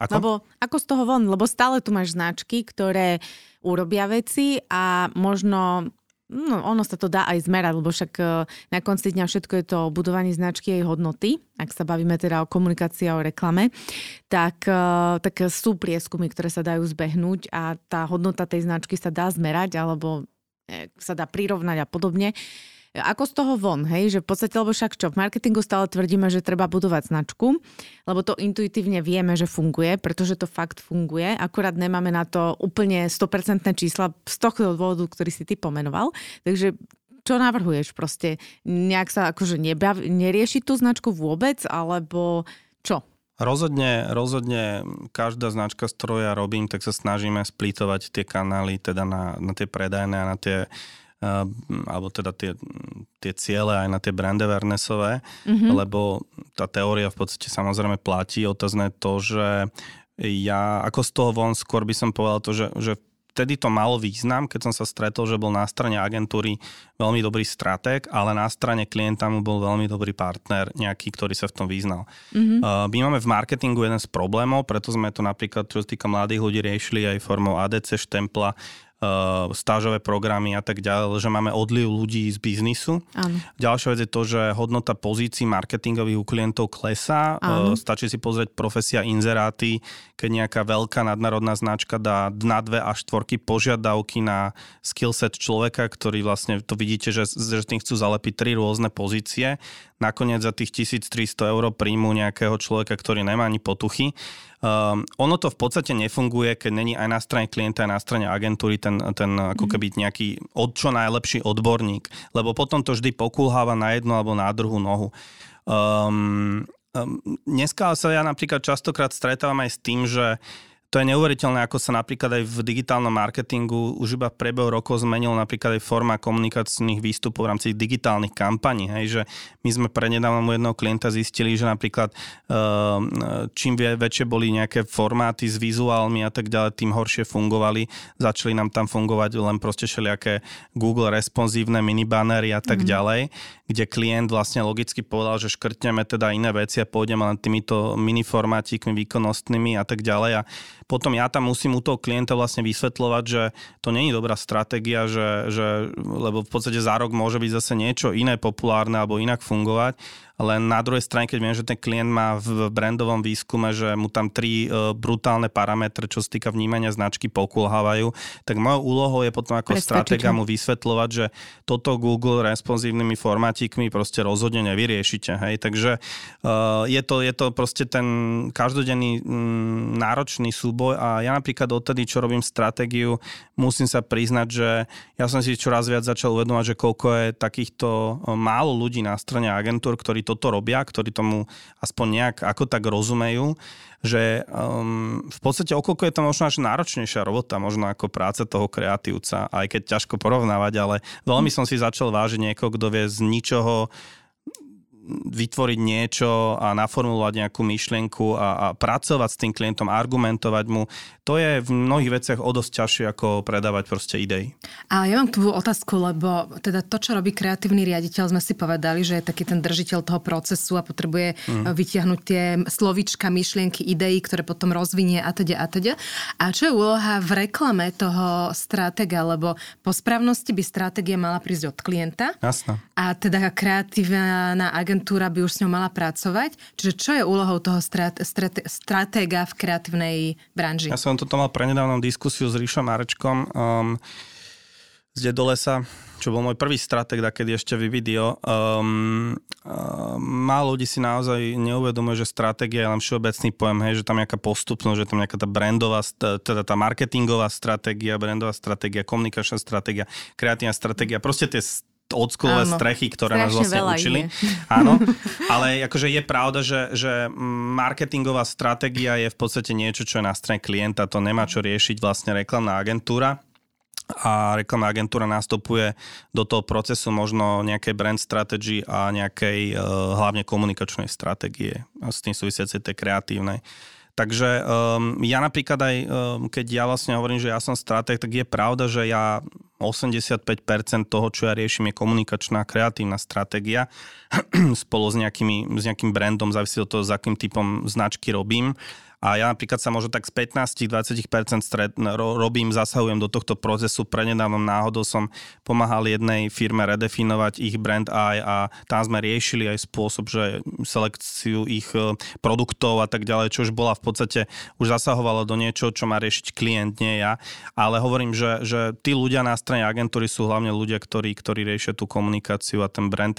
Ako? Lebo ako z toho von? Lebo stále tu máš značky, ktoré urobia veci a možno No, ono sa to dá aj zmerať, lebo však e, na konci dňa všetko je to o budovaní značky jej hodnoty, ak sa bavíme teda o komunikácii a o reklame, tak, e, tak sú prieskumy, ktoré sa dajú zbehnúť a tá hodnota tej značky sa dá zmerať alebo e, sa dá prirovnať a podobne. Ako z toho von, hej? Že v podstate, lebo však čo, v marketingu stále tvrdíme, že treba budovať značku, lebo to intuitívne vieme, že funguje, pretože to fakt funguje, akurát nemáme na to úplne 100% čísla z toho dôvodu, ktorý si ty pomenoval. Takže čo navrhuješ? Proste nejak sa akože nebav, nerieši tú značku vôbec, alebo čo? Rozhodne, rozhodne každá značka, z ktorou ja robím, tak sa snažíme splítovať tie kanály teda na, na tie predajné a na tie alebo teda tie, tie ciele aj na tie brand awarenessové, mm-hmm. lebo tá teória v podstate samozrejme platí. Otázne to, že ja ako z toho von skôr by som povedal to, že, že vtedy to malo význam, keď som sa stretol, že bol na strane agentúry veľmi dobrý stratég, ale na strane klienta mu bol veľmi dobrý partner, nejaký, ktorý sa v tom význal. Mm-hmm. My máme v marketingu jeden z problémov, preto sme to napríklad, čo sa týka mladých ľudí, riešili aj formou ADC štempla, stážové programy a tak ďalej, že máme odliv ľudí z biznisu. Áno. Ďalšia vec je to, že hodnota pozícií marketingových u klientov klesá. Áno. Eh, stačí si pozrieť profesia inzeráty, keď nejaká veľká nadnárodná značka dá na dve až štvorky požiadavky na skillset človeka, ktorý vlastne, to vidíte, že, že tým chcú zalepiť tri rôzne pozície. Nakoniec za tých 1300 eur príjmu nejakého človeka, ktorý nemá ani potuchy Um, ono to v podstate nefunguje, keď není aj na strane klienta, aj na strane agentúry ten, ten ako keby nejaký od, čo najlepší odborník, lebo potom to vždy pokulháva na jednu alebo na druhú nohu. Um, um, dneska sa ja napríklad častokrát stretávam aj s tým, že uh, to je neuveriteľné, ako sa napríklad aj v digitálnom marketingu už iba v priebehu rokov zmenil napríklad aj forma komunikačných výstupov v rámci digitálnych kampaní. Hej, že my sme prednedávno u jedného klienta zistili, že napríklad ehm, čím väčšie boli nejaké formáty s vizuálmi a tak ďalej, tým horšie fungovali. Začali nám tam fungovať len proste všelijaké Google responsívne minibanery a tak mm-hmm. ďalej, kde klient vlastne logicky povedal, že škrtneme teda iné veci a pôjdeme len týmito miniformátikmi výkonnostnými a tak ďalej. A potom ja tam musím u toho klienta vlastne vysvetľovať, že to není dobrá stratégia, že, že, lebo v podstate za rok môže byť zase niečo iné populárne alebo inak fungovať len na druhej strane, keď viem, že ten klient má v brandovom výskume, že mu tam tri e, brutálne parametre, čo sa týka vnímania značky, pokulhávajú, tak mojou úlohou je potom ako stratéga mu vysvetľovať, že toto Google responsívnymi formátikmi proste rozhodne nevyriešite. Hej? Takže uh, je, to, je to proste ten každodenný mm, náročný súboj a ja napríklad odtedy, čo robím stratégiu, musím sa priznať, že ja som si čoraz viac začal uvedomať, že koľko je takýchto e, málo ľudí na strane agentúr, ktorí to toto robia, ktorí tomu aspoň nejak ako tak rozumejú, že um, v podstate okolko je to možno až náročnejšia robota, možno ako práca toho kreatívca, aj keď ťažko porovnávať, ale veľmi som si začal vážiť niekoho, kto vie z ničoho vytvoriť niečo a naformulovať nejakú myšlienku a, a pracovať s tým klientom, argumentovať mu, to je v mnohých veciach o dosť ťažšie ako predávať proste idei. Ale ja mám tú otázku, lebo teda to, čo robí kreatívny riaditeľ, sme si povedali, že je taký ten držiteľ toho procesu a potrebuje mm. vytiahnuť tie slovička, myšlienky, idei, ktoré potom rozvinie a teda a teda. A čo je úloha v reklame toho stratega, lebo po správnosti by stratégia mala prísť od klienta. Jasne. A teda kreatívna agentúra agentúra by už s ňou mala pracovať. Čiže čo je úlohou toho strat, strat, stratéga v kreatívnej branži? Ja som toto mal prenedávnom diskusiu s Ríšom Marečkom um, z Dedolesa, čo bol môj prvý stratég, kedy ešte video. Um, um, málo ľudí si naozaj neuvedomuje, že stratégia je len všeobecný pojem, hej, že tam nejaká postupnosť, že tam nejaká tá brandová, teda tá marketingová stratégia, brandová stratégia, komunikačná stratégia, kreatívna stratégia, proste tie oldschoolové strechy, ktoré nás vlastne učili. Áno, ale akože je pravda, že, že marketingová stratégia je v podstate niečo, čo je na strane klienta, to nemá čo riešiť vlastne reklamná agentúra a reklamná agentúra nastupuje do toho procesu možno nejakej brand strategy a nejakej uh, hlavne komunikačnej stratégie a s tým súvisiacej tej kreatívnej. Takže um, ja napríklad aj, um, keď ja vlastne hovorím, že ja som stratég, tak je pravda, že ja 85% toho, čo ja riešim, je komunikačná kreatívna stratégia spolu s, nejakými, s nejakým brandom, závisí od toho, s akým typom značky robím. A ja napríklad sa možno tak z 15-20% stred, ro, robím, zasahujem do tohto procesu. Prenedávnom náhodou som pomáhal jednej firme redefinovať ich brand aj a tam sme riešili aj spôsob, že selekciu ich e, produktov a tak ďalej, čo už bola v podstate, už zasahovalo do niečo, čo má riešiť klient, nie ja. Ale hovorím, že, že tí ľudia na strane agentúry sú hlavne ľudia, ktorí, ktorí riešia tú komunikáciu a ten brand.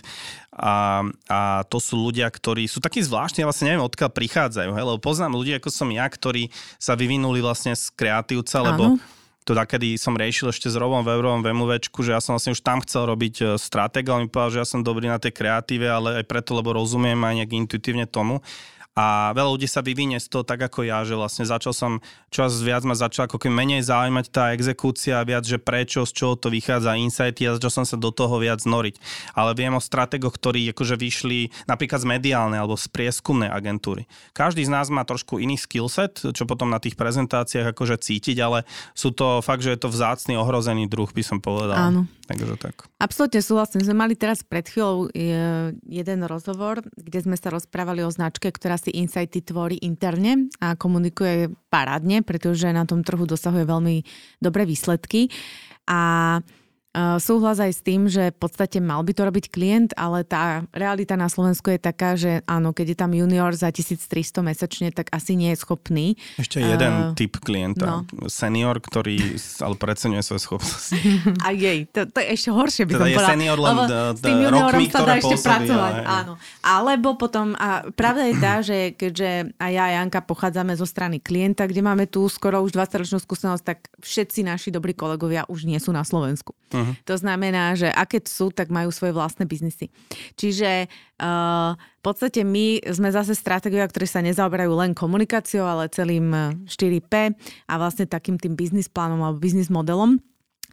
A, a to sú ľudia, ktorí sú takí zvláštni, ja vlastne neviem, odkiaľ prichádzajú, hej, lebo poznám ľudí, ako som ja, ktorí sa vyvinuli vlastne z kreatívca, lebo to kedy som riešil ešte s Robom Weberom v MUVčku, že ja som vlastne už tam chcel robiť e, stratég, ale mi povedal, že ja som dobrý na tej kreatíve, ale aj preto, lebo rozumiem aj nejak intuitívne tomu. A veľa ľudí sa vyvinie z toho tak ako ja, že vlastne začal som čas viac ma začal ako keby menej zaujímať tá exekúcia, viac, že prečo, z čoho to vychádza, insighty a začal som sa do toho viac noriť. Ale viem o strategoch, ktorí akože vyšli napríklad z mediálnej alebo z prieskumnej agentúry. Každý z nás má trošku iný skillset, čo potom na tých prezentáciách akože cítiť, ale sú to fakt, že je to vzácný ohrozený druh, by som povedal. Áno. Takže tak. Absolutne súhlasím. Sme mali teraz pred chvíľou e, jeden rozhovor, kde sme sa rozprávali o značke, ktorá si insighty tvorí interne a komunikuje parádne, pretože na tom trhu dosahuje veľmi dobré výsledky. A súhlas aj s tým, že v podstate mal by to robiť klient, ale tá realita na Slovensku je taká, že áno, keď je tam junior za 1300 mesačne, tak asi nie je schopný. Ešte jeden uh, typ klienta. No. Senior, ktorý ale preceňuje svoje schopnosti. A jej, to, to je ešte horšie by teda som je povedala. senior len d- d- s tým rokmi, sa dá ešte pracovať. Ale... Áno. Alebo potom, a pravda je tá, že keďže aj ja a Janka pochádzame zo strany klienta, kde máme tu skoro už 20-ročnú skúsenosť, tak všetci naši dobrí kolegovia už nie sú na Slovensku. Uh-huh. Uh-huh. To znamená, že a keď sú, tak majú svoje vlastné biznisy. Čiže uh, v podstate my sme zase stratégia, ktoré sa nezaoberajú len komunikáciou, ale celým 4P a vlastne takým tým biznis plánom alebo biznis modelom.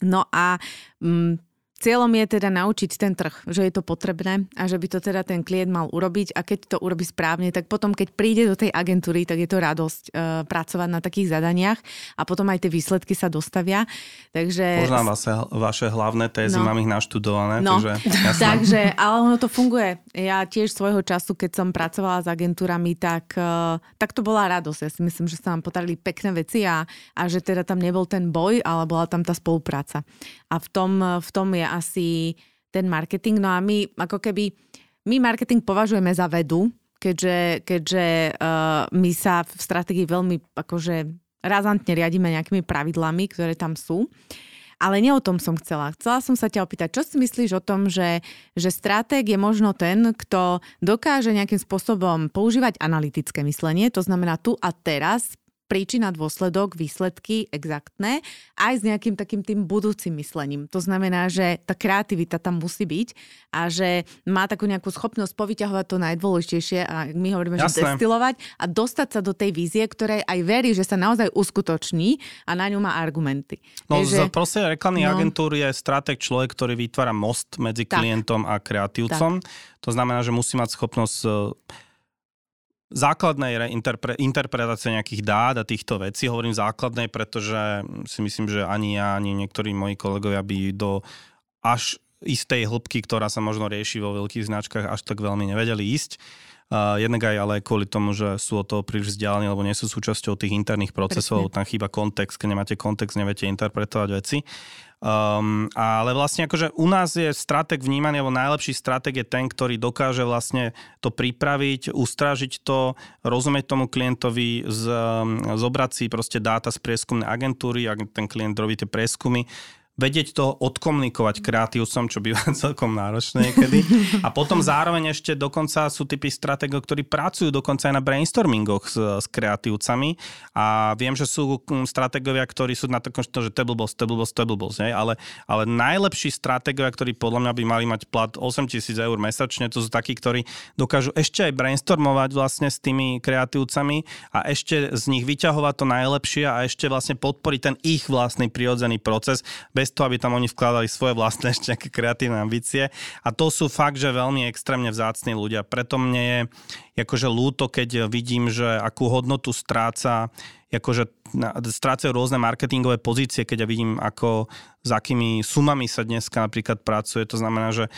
No a um, Cieľom je teda naučiť ten trh, že je to potrebné a že by to teda ten klient mal urobiť a keď to urobí správne, tak potom, keď príde do tej agentúry, tak je to radosť e, pracovať na takých zadaniach a potom aj tie výsledky sa dostavia. Takže... Poznám vaše, vaše hlavné tézy, no. mám ich naštudované. No. Takže, takže, ale ono to funguje. Ja tiež svojho času, keď som pracovala s agentúrami, tak, e, tak to bola radosť. Ja si myslím, že sa nám potarili pekné veci a, a že teda tam nebol ten boj, ale bola tam tá spolupráca. A v tom, v tom je asi ten marketing. No a my ako keby, my marketing považujeme za vedu, keďže, keďže uh, my sa v stratégii veľmi akože razantne riadíme nejakými pravidlami, ktoré tam sú. Ale nie o tom som chcela. Chcela som sa ťa opýtať, čo si myslíš o tom, že, že stratég je možno ten, kto dokáže nejakým spôsobom používať analytické myslenie, to znamená tu a teraz príčina, dôsledok, výsledky exaktné, aj s nejakým takým tým budúcim myslením. To znamená, že tá kreativita tam musí byť a že má takú nejakú schopnosť povyťahovať to najdôležitejšie a my hovoríme, Jasné. že destilovať a dostať sa do tej vízie, ktorej aj verí, že sa naozaj uskutoční a na ňu má argumenty. No Takže, z proste reklamných no, agentúr je stratek človek, ktorý vytvára most medzi tak, klientom a kreatívcom. Tak. To znamená, že musí mať schopnosť základnej interpre, interpretácie nejakých dát a týchto vecí. Hovorím základnej, pretože si myslím, že ani ja, ani niektorí moji kolegovia by do až istej hĺbky, ktorá sa možno rieši vo veľkých značkách, až tak veľmi nevedeli ísť. Uh, jednak aj ale kvôli tomu, že sú od toho príliš vzdialení, alebo nie sú súčasťou tých interných procesov, Presne. tam chýba kontext, keď nemáte kontext, neviete interpretovať veci. Um, ale vlastne akože u nás je stratek vnímaný, alebo najlepší stratek je ten, ktorý dokáže vlastne to pripraviť, ustražiť to, rozumieť tomu klientovi, z, um, zobrať si proste dáta z prieskumnej agentúry, ak ten klient robí tie prieskumy, vedieť to odkomunikovať kreatívcom, čo býva celkom náročné niekedy. A potom zároveň ešte dokonca sú typy stratégov, ktorí pracujú dokonca aj na brainstormingoch s, s kreatívcami a viem, že sú hm, stratégovia, ktorí sú na takom, že tablebos, tablebos, tablebos, ne? ale, ale najlepší stratégovia, ktorí podľa mňa by mali mať plat 8000 eur mesačne, to sú takí, ktorí dokážu ešte aj brainstormovať vlastne s tými kreatívcami a ešte z nich vyťahovať to najlepšie a ešte vlastne podporiť ten ich vlastný prirodzený proces bez toho, aby tam oni vkladali svoje vlastné ešte nejaké kreatívne ambície. A to sú fakt, že veľmi extrémne vzácni ľudia. Preto mne je akože lúto, keď vidím, že akú hodnotu stráca akože strácajú rôzne marketingové pozície, keď ja vidím, ako s akými sumami sa dneska napríklad pracuje. To znamená, že e,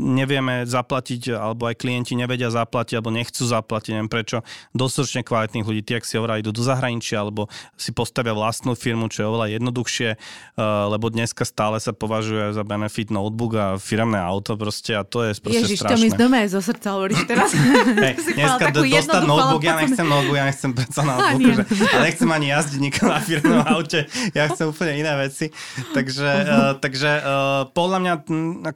nevieme zaplatiť, alebo aj klienti nevedia zaplatiť, alebo nechcú zaplatiť, neviem prečo, dostatočne kvalitných ľudí, tí, ak si hovorí, idú do zahraničia, alebo si postavia vlastnú firmu, čo je oveľa jednoduchšie, e, lebo dneska stále sa považuje za benefit notebook a firmné auto proste a to je proste Ježiš, strašné. to mi znamená zo srdca hovoríš teraz. hey, dneska do, dostať notebook, ja nechcem notebook, ja nechcem predsa notebook, že, ale nechcem ani jazdiť nikto na firmnom aute, ja chcem úplne iné veci. Takže, uh, takže uh, podľa mňa,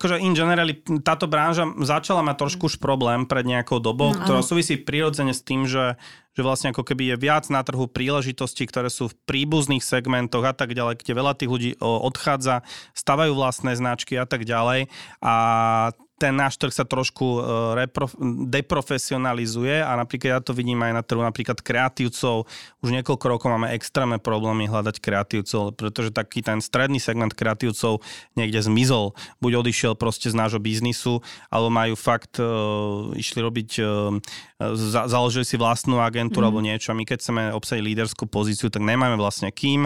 akože in generally, táto branža začala mať trošku už problém pred nejakou dobou, no, ktorá súvisí prirodzene s tým, že že vlastne ako keby je viac na trhu príležitostí, ktoré sú v príbuzných segmentoch a tak ďalej, kde veľa tých ľudí odchádza, stavajú vlastné značky a tak ďalej. A ten náš trh sa trošku e, repro, deprofesionalizuje a napríklad ja to vidím aj na trhu napríklad kreatívcov. Už niekoľko rokov máme extrémne problémy hľadať kreatívcov, pretože taký ten stredný segment kreatívcov niekde zmizol. Buď odišiel proste z nášho biznisu, alebo majú fakt, uh, išli robiť, uh, za, založili si vlastnú agentúru mm. alebo niečo a my keď chceme obsadiť líderskú pozíciu, tak nemáme vlastne kým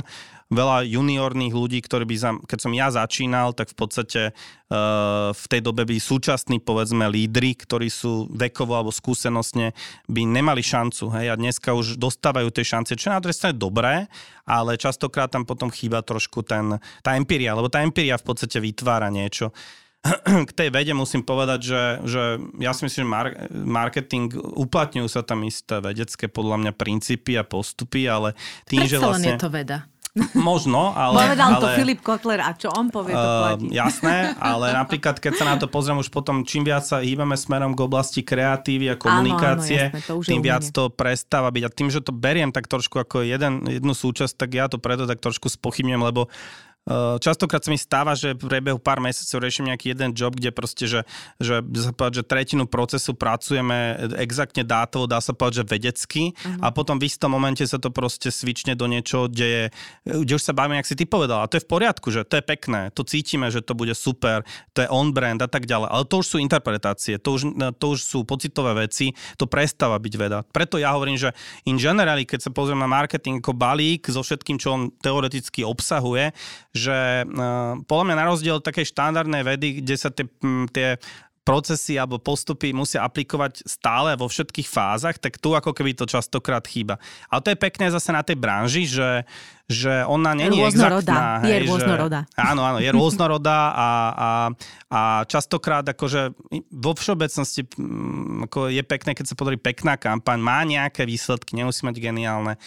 veľa juniorných ľudí, ktorí by, za, keď som ja začínal, tak v podstate uh, v tej dobe by súčasní, povedzme, lídry, ktorí sú vekovo alebo skúsenostne, by nemali šancu. Hej? A dneska už dostávajú tie šance, čo je na druhej strane dobré, ale častokrát tam potom chýba trošku ten, tá empiria, lebo tá empiria v podstate vytvára niečo k tej vede musím povedať, že, že ja si myslím, že marketing, uplatňujú sa tam isté vedecké podľa mňa princípy a postupy, ale tým, Predsa že vlastne... je to veda. Možno, ale... Povedal ale, to Filip Kotler a čo on povie, to platí. Uh, jasné, ale napríklad, keď sa na to pozriem už potom, čím viac sa hýbame smerom k oblasti kreatívy a komunikácie, áno, áno, jasné, to tým viac to prestáva byť. A tým, že to beriem tak trošku ako jeden, jednu súčasť, tak ja to preto tak trošku spochybnem, lebo častokrát sa mi stáva, že v priebehu pár mesiacov riešim nejaký jeden job, kde proste, že, že, sa povedať, že tretinu procesu pracujeme exaktne dátovo, dá sa povedať, že vedecky uh-huh. a potom v istom momente sa to proste svične do niečoho, kde, je, kde už sa bavíme, jak si ty povedal. A to je v poriadku, že to je pekné, to cítime, že to bude super, to je on-brand a tak ďalej. Ale to už sú interpretácie, to už, to už sú pocitové veci, to prestáva byť veda. Preto ja hovorím, že in generally, keď sa pozriem na marketing ako balík so všetkým, čo on teoreticky obsahuje, že uh, podľa mňa na rozdiel od takej štandardnej vedy, kde sa tie, tie procesy alebo postupy musia aplikovať stále vo všetkých fázach, tak tu ako keby to častokrát chýba. Ale to je pekné zase na tej branži, že, že ona není exaktná. Je rôznorodá. Že, áno, áno, je rôznorodá a, a, a častokrát akože vo všeobecnosti ako je pekné, keď sa podarí pekná kampaň, má nejaké výsledky, nemusí mať geniálne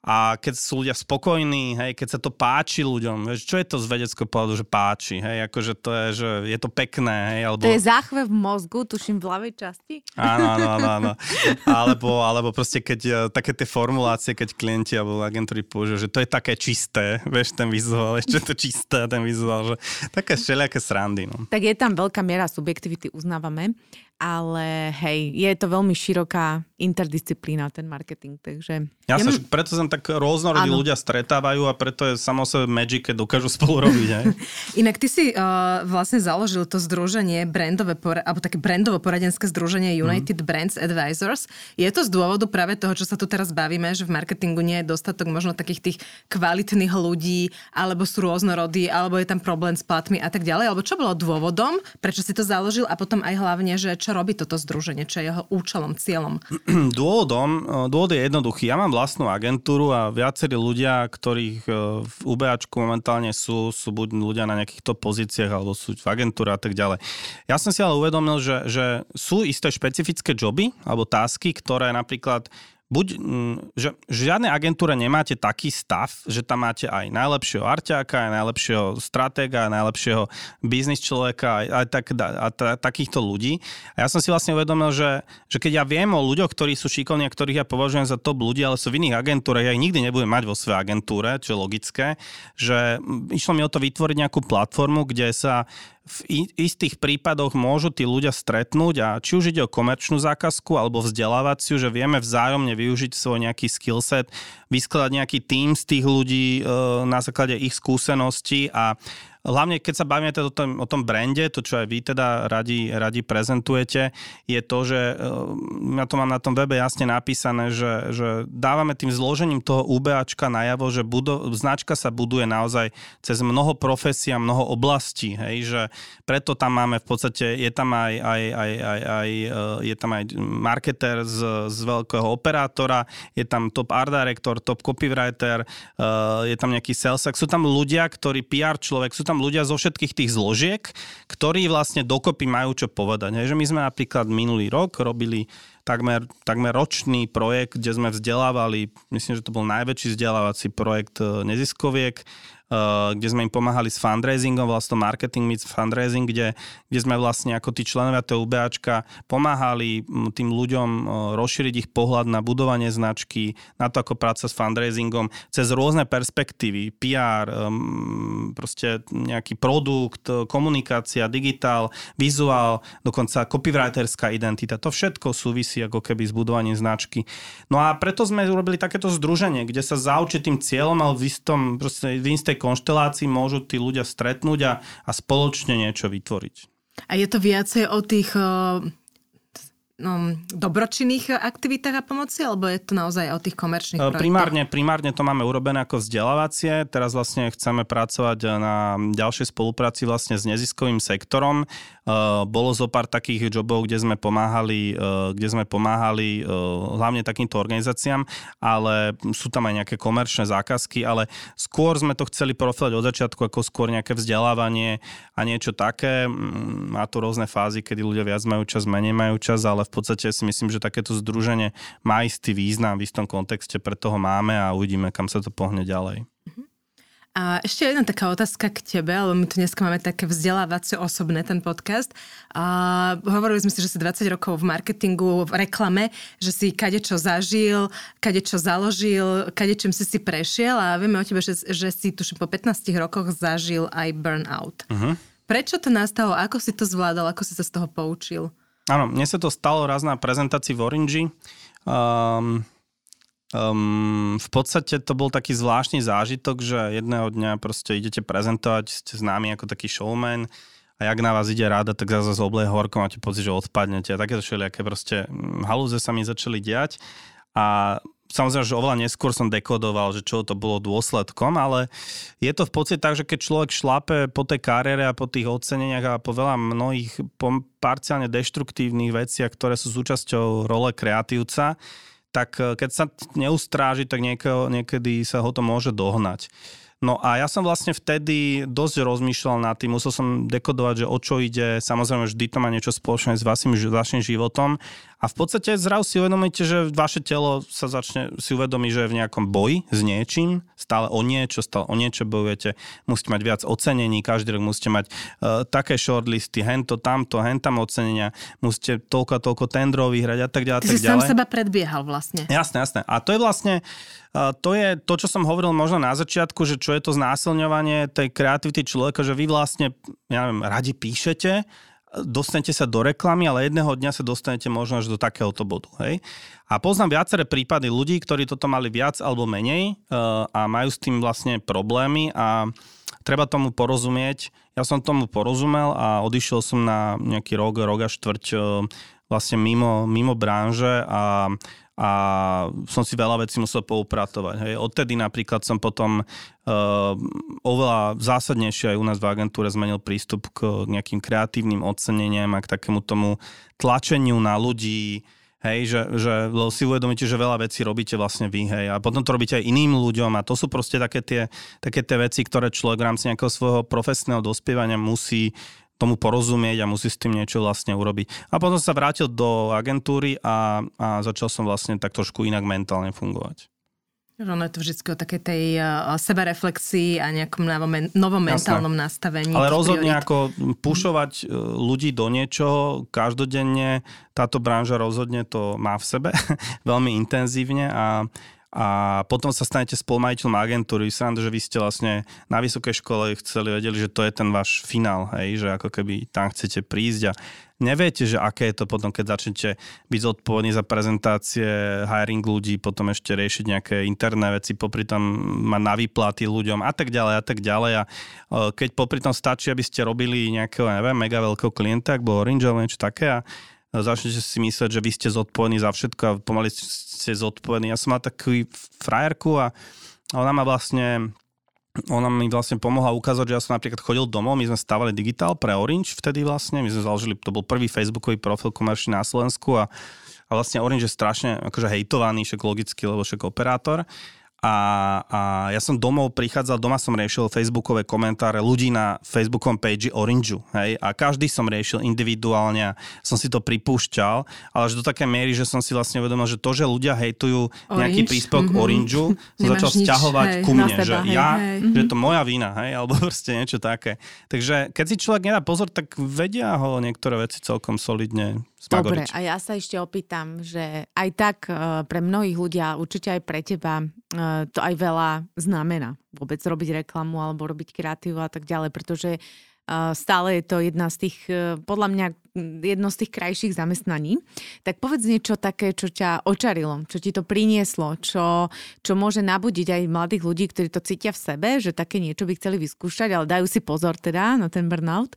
a keď sú ľudia spokojní, hej, keď sa to páči ľuďom, vieš, čo je to z vedeckého pohľadu, že páči, hej, akože to je, že je to pekné, hej, alebo... To je záchve v mozgu, tuším v ľavej časti. Áno, áno, áno, áno. Alebo, alebo proste keď e, také tie formulácie, keď klienti alebo agentúry použijú, že to je také čisté, vieš, ten vizuál, ešte to čisté, ten vizuál, že také všelijaké srandy, no. Tak je tam veľká miera subjektivity, uznávame, ale hej, je to veľmi široká interdisciplína, ten marketing, takže... Ja sa, m- preto sa tak rôznorodí ľudia stretávajú a preto je samo sebe magic, keď dokážu spolu robiť. Hej? Inak ty si uh, vlastne založil to združenie brandové, pora- alebo také brandovo poradenské združenie United mm. Brands Advisors. Je to z dôvodu práve toho, čo sa tu teraz bavíme, že v marketingu nie je dostatok možno takých tých kvalitných ľudí, alebo sú rôznorodí, alebo je tam problém s platmi a tak ďalej, alebo čo bolo dôvodom, prečo si to založil a potom aj hlavne, že čo čo robí toto združenie, čo je jeho účelom, cieľom? Dôvodom, e, dôvod je jednoduchý. Ja mám vlastnú agentúru a viacerí ľudia, ktorých e, v UBAčku momentálne sú, sú buď ľudia na nejakýchto pozíciách alebo sú v agentúre a tak ďalej. Ja som si ale uvedomil, že, že sú isté špecifické joby alebo tásky, ktoré napríklad buď, mm, že v žiadnej agentúre nemáte taký stav, že tam máte aj najlepšieho arťáka, aj najlepšieho stratéga, aj najlepšieho biznis človeka, aj, aj tak, a ta, takýchto ľudí. A ja som si vlastne uvedomil, že, že keď ja viem o ľuďoch, ktorí sú šikovní a ktorých ja považujem za top ľudí, ale sú v iných agentúrach, ja ich nikdy nebudem mať vo svojej agentúre, čo je logické, že išlo mi o to vytvoriť nejakú platformu, kde sa v istých prípadoch môžu tí ľudia stretnúť a či už ide o komerčnú zákazku alebo vzdelávaciu, že vieme vzájomne využiť svoj nejaký skillset, vyskladať nejaký tým z tých ľudí e, na základe ich skúseností a hlavne keď sa bavíme teda o tom, o tom brande, to čo aj vy teda radi, radi prezentujete, je to, že eh, ja to mám na tom webe jasne napísané, že, že dávame tým zložením toho UBAčka najavo, že budo, značka sa buduje naozaj cez mnoho profesí a mnoho oblastí, hej, že preto tam máme v podstate, je tam aj, aj, aj, aj, aj eh, je tam aj marketer z, z veľkého operátora, je tam top art director, top copywriter, eh, je tam nejaký sales, sú tam ľudia, ktorí PR človek, sú tam ľudia zo všetkých tých zložiek, ktorí vlastne dokopy majú čo povedať. Hej, že my sme napríklad minulý rok robili takmer, takmer ročný projekt, kde sme vzdelávali, myslím, že to bol najväčší vzdelávací projekt eh, neziskoviek, kde sme im pomáhali s fundraisingom, vlastne marketing meets fundraising, kde, kde sme vlastne ako tí členovia toho UBAčka pomáhali mm, tým ľuďom eh, rozšíriť ich pohľad na budovanie značky, na to, ako pracovať s fundraisingom cez rôzne perspektívy, PR, ehm, proste nejaký produkt, komunikácia, digitál, vizuál, dokonca copywriterská identita. To všetko súvisí ako keby s budovaním značky. No a preto sme urobili takéto združenie, kde sa za určitým cieľom, ale v istom, proste v istej konštelácii môžu tí ľudia stretnúť a, a spoločne niečo vytvoriť. A je to viacej o tých um, dobročinných aktivitách a pomoci, alebo je to naozaj o tých komerčných projektoch? Primárne, primárne to máme urobené ako vzdelávacie. Teraz vlastne chceme pracovať na ďalšej spolupráci vlastne s neziskovým sektorom. Bolo zo pár takých jobov, kde sme pomáhali, kde sme pomáhali hlavne takýmto organizáciám, ale sú tam aj nejaké komerčné zákazky, ale skôr sme to chceli profilovať od začiatku ako skôr nejaké vzdelávanie a niečo také. Mm, má to rôzne fázy, kedy ľudia viac majú čas, menej majú čas, ale v podstate si myslím, že takéto združenie má istý význam v istom kontexte, preto ho máme a uvidíme, kam sa to pohne ďalej. A ešte jedna taká otázka k tebe, lebo my tu dneska máme také vzdelávacie osobné ten podcast. A hovorili sme si, že si 20 rokov v marketingu, v reklame, že si kadečo zažil, kadečo založil, kadečím si si prešiel a vieme o tebe, že, že si tuším po 15 rokoch zažil aj burnout. Uh-huh. Prečo to nastalo? Ako si to zvládal? Ako si sa z toho poučil? Áno, mne sa to stalo raz na prezentácii v Orange. Um, Um, v podstate to bol taký zvláštny zážitok, že jedného dňa proste idete prezentovať, ste známi ako taký showman a jak na vás ide ráda, tak zase obleje horko, máte pocit, že odpadnete a takéto všelijaké proste hm, halúze sa mi začali diať a samozrejme, že oveľa neskôr som dekodoval, že čo to bolo dôsledkom, ale je to v podstate tak, že keď človek šlape po tej kariére a po tých oceneniach a po veľa mnohých parciálne deštruktívnych veciach, ktoré sú súčasťou role kreatívca, tak eh, keď sa neustráži, tak niekedy, niekedy sa ho to môže dohnať. No a ja som vlastne vtedy dosť rozmýšľal nad tým, musel som dekodovať, že o čo ide, samozrejme vždy to má niečo spoločné s vašim životom a v podstate zrazu si uvedomíte, že vaše telo sa začne si uvedomí, že je v nejakom boji s niečím, stále o niečo, stále o niečo bojujete, musíte mať viac ocenení, každý rok musíte mať uh, také shortlisty, hento, tamto, hentam ocenenia, musíte toľko a toľko tendrov vyhrať a tak ďalej. Ty tak si ďalej. sám seba predbiehal vlastne. Jasné, jasné. A to je vlastne, uh, to je to, čo som hovoril možno na začiatku, že čo je to znásilňovanie tej kreativity človeka, že vy vlastne, ja neviem, radi píšete, dostanete sa do reklamy, ale jedného dňa sa dostanete možno až do takéhoto bodu. Hej? A poznám viaceré prípady ľudí, ktorí toto mali viac alebo menej uh, a majú s tým vlastne problémy a treba tomu porozumieť. Ja som tomu porozumel a odišiel som na nejaký rok, rok a štvrť uh, vlastne mimo, mimo branže a a som si veľa vecí musel poupratovať. Hej. Odtedy napríklad som potom uh, oveľa zásadnejšie aj u nás v agentúre zmenil prístup k nejakým kreatívnym oceneniam a k takému tomu tlačeniu na ľudí, Hej, že, že si uvedomíte, že veľa vecí robíte vlastne vy, hej, a potom to robíte aj iným ľuďom a to sú proste také tie, také tie veci, ktoré človek v rámci nejakého svojho profesného dospievania musí tomu porozumieť a musí s tým niečo vlastne urobiť. A potom sa vrátil do agentúry a, a začal som vlastne tak trošku inak mentálne fungovať. Ono je to vždy o takej tej uh, sebereflexii a nejakom novom, novom mentálnom nastavení. Ale rozhodne priorit. ako pušovať uh, ľudí do niečoho každodenne, táto branža rozhodne to má v sebe veľmi intenzívne a a potom sa stanete spolumajiteľom agentúry. Sranda, že vy ste vlastne na vysokej škole chceli, vedeli, že to je ten váš finál, hej, že ako keby tam chcete prísť a neviete, že aké je to potom, keď začnete byť zodpovední za prezentácie, hiring ľudí, potom ešte riešiť nejaké interné veci, popri tom mať na výplaty ľuďom a tak ďalej a tak ďalej. A keď popri tom stačí, aby ste robili nejakého, neviem, mega veľkého klienta, ak bol Orange alebo niečo také a začnete si mysleť, že vy ste zodpovední za všetko a pomaly ste zodpovední. Ja som mal takú frajerku a ona ma vlastne ona mi vlastne pomohla ukázať, že ja som napríklad chodil domov, my sme stavali digitál pre Orange vtedy vlastne, my sme založili, to bol prvý facebookový profil komerčný na Slovensku a, a vlastne Orange je strašne akože hejtovaný, však logicky, lebo však operátor. A, a ja som domov prichádzal, doma som riešil facebookové komentáre ľudí na facebookom page Orange, hej, a každý som riešil individuálne, som si to pripúšťal, ale až do také miery, že som si vlastne uvedomil, že to, že ľudia hejtujú nejaký príspevok mm-hmm. Orange, som začal vzťahovať ku mne, seba, že hej, ja, hej. že je to moja vina, hej, alebo proste niečo také. Takže keď si človek nedá pozor, tak vedia ho niektoré veci celkom solidne Dobre, a ja sa ešte opýtam, že aj tak uh, pre mnohých ľudia, určite aj pre teba, to aj veľa znamená. Vôbec robiť reklamu alebo robiť kreatívu a tak ďalej, pretože uh, stále je to jedna z tých, podľa mňa, jedno z tých krajších zamestnaní. Tak povedz niečo také, čo ťa očarilo, čo ti to prinieslo, čo, čo môže nabudiť aj mladých ľudí, ktorí to cítia v sebe, že také niečo by chceli vyskúšať, ale dajú si pozor teda na ten burnout.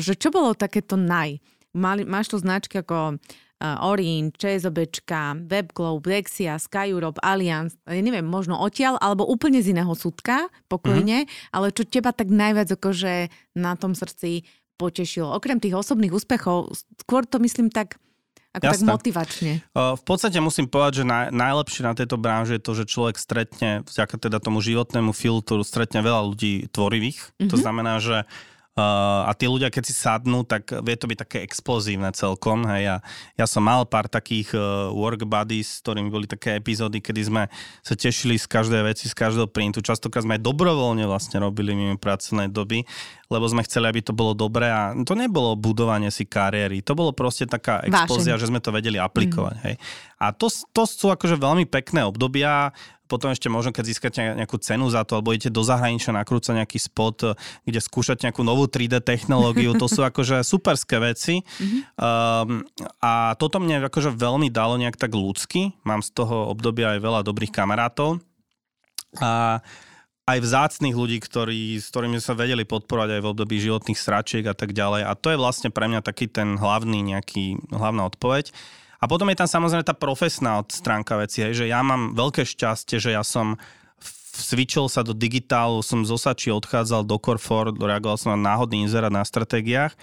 Že čo bolo takéto naj? máš tu značky ako Orange, ČSOBčka, WebGlobe, Dexia, Sky Europe, Allianz, ja neviem, možno odtiaľ, alebo úplne z iného súdka, pokojne, mm-hmm. ale čo teba tak najviac akože na tom srdci potešilo? Okrem tých osobných úspechov, skôr to myslím tak ako tak motivačne. V podstate musím povedať, že naj, najlepšie na tejto branži je to, že človek stretne, vďaka teda tomu životnému filtru, stretne veľa ľudí tvorivých. Mm-hmm. To mhm. znamená, že Uh, a tí ľudia, keď si sadnú, tak vie to byť také explozívne celkom. Hej. Ja, ja som mal pár takých uh, work buddies, s ktorými boli také epizódy, kedy sme sa tešili z každej veci, z každého printu. Častokrát sme aj dobrovoľne vlastne robili mimo pracovnej doby, lebo sme chceli, aby to bolo dobré a to nebolo budovanie si kariéry. To bolo proste taká explózia, že sme to vedeli aplikovať. Mm. Hej. A to, to sú akože veľmi pekné obdobia potom ešte možno, keď získate nejakú cenu za to, alebo idete do zahraničia nakrúcať nejaký spot, kde skúšate nejakú novú 3D technológiu, to sú akože superské veci. Mm-hmm. Um, a toto mne akože veľmi dalo nejak tak ľudsky. Mám z toho obdobia aj veľa dobrých kamarátov. A aj vzácných ľudí, ktorí, s ktorými sa vedeli podporovať aj v období životných sračiek a tak ďalej. A to je vlastne pre mňa taký ten hlavný nejaký, hlavná odpoveď. A potom je tam samozrejme tá profesná stránka veci, hej, že ja mám veľké šťastie, že ja som switchol sa do digitálu, som z Osači odchádzal do Corfor, reagoval som na náhodný inzerát na stratégiách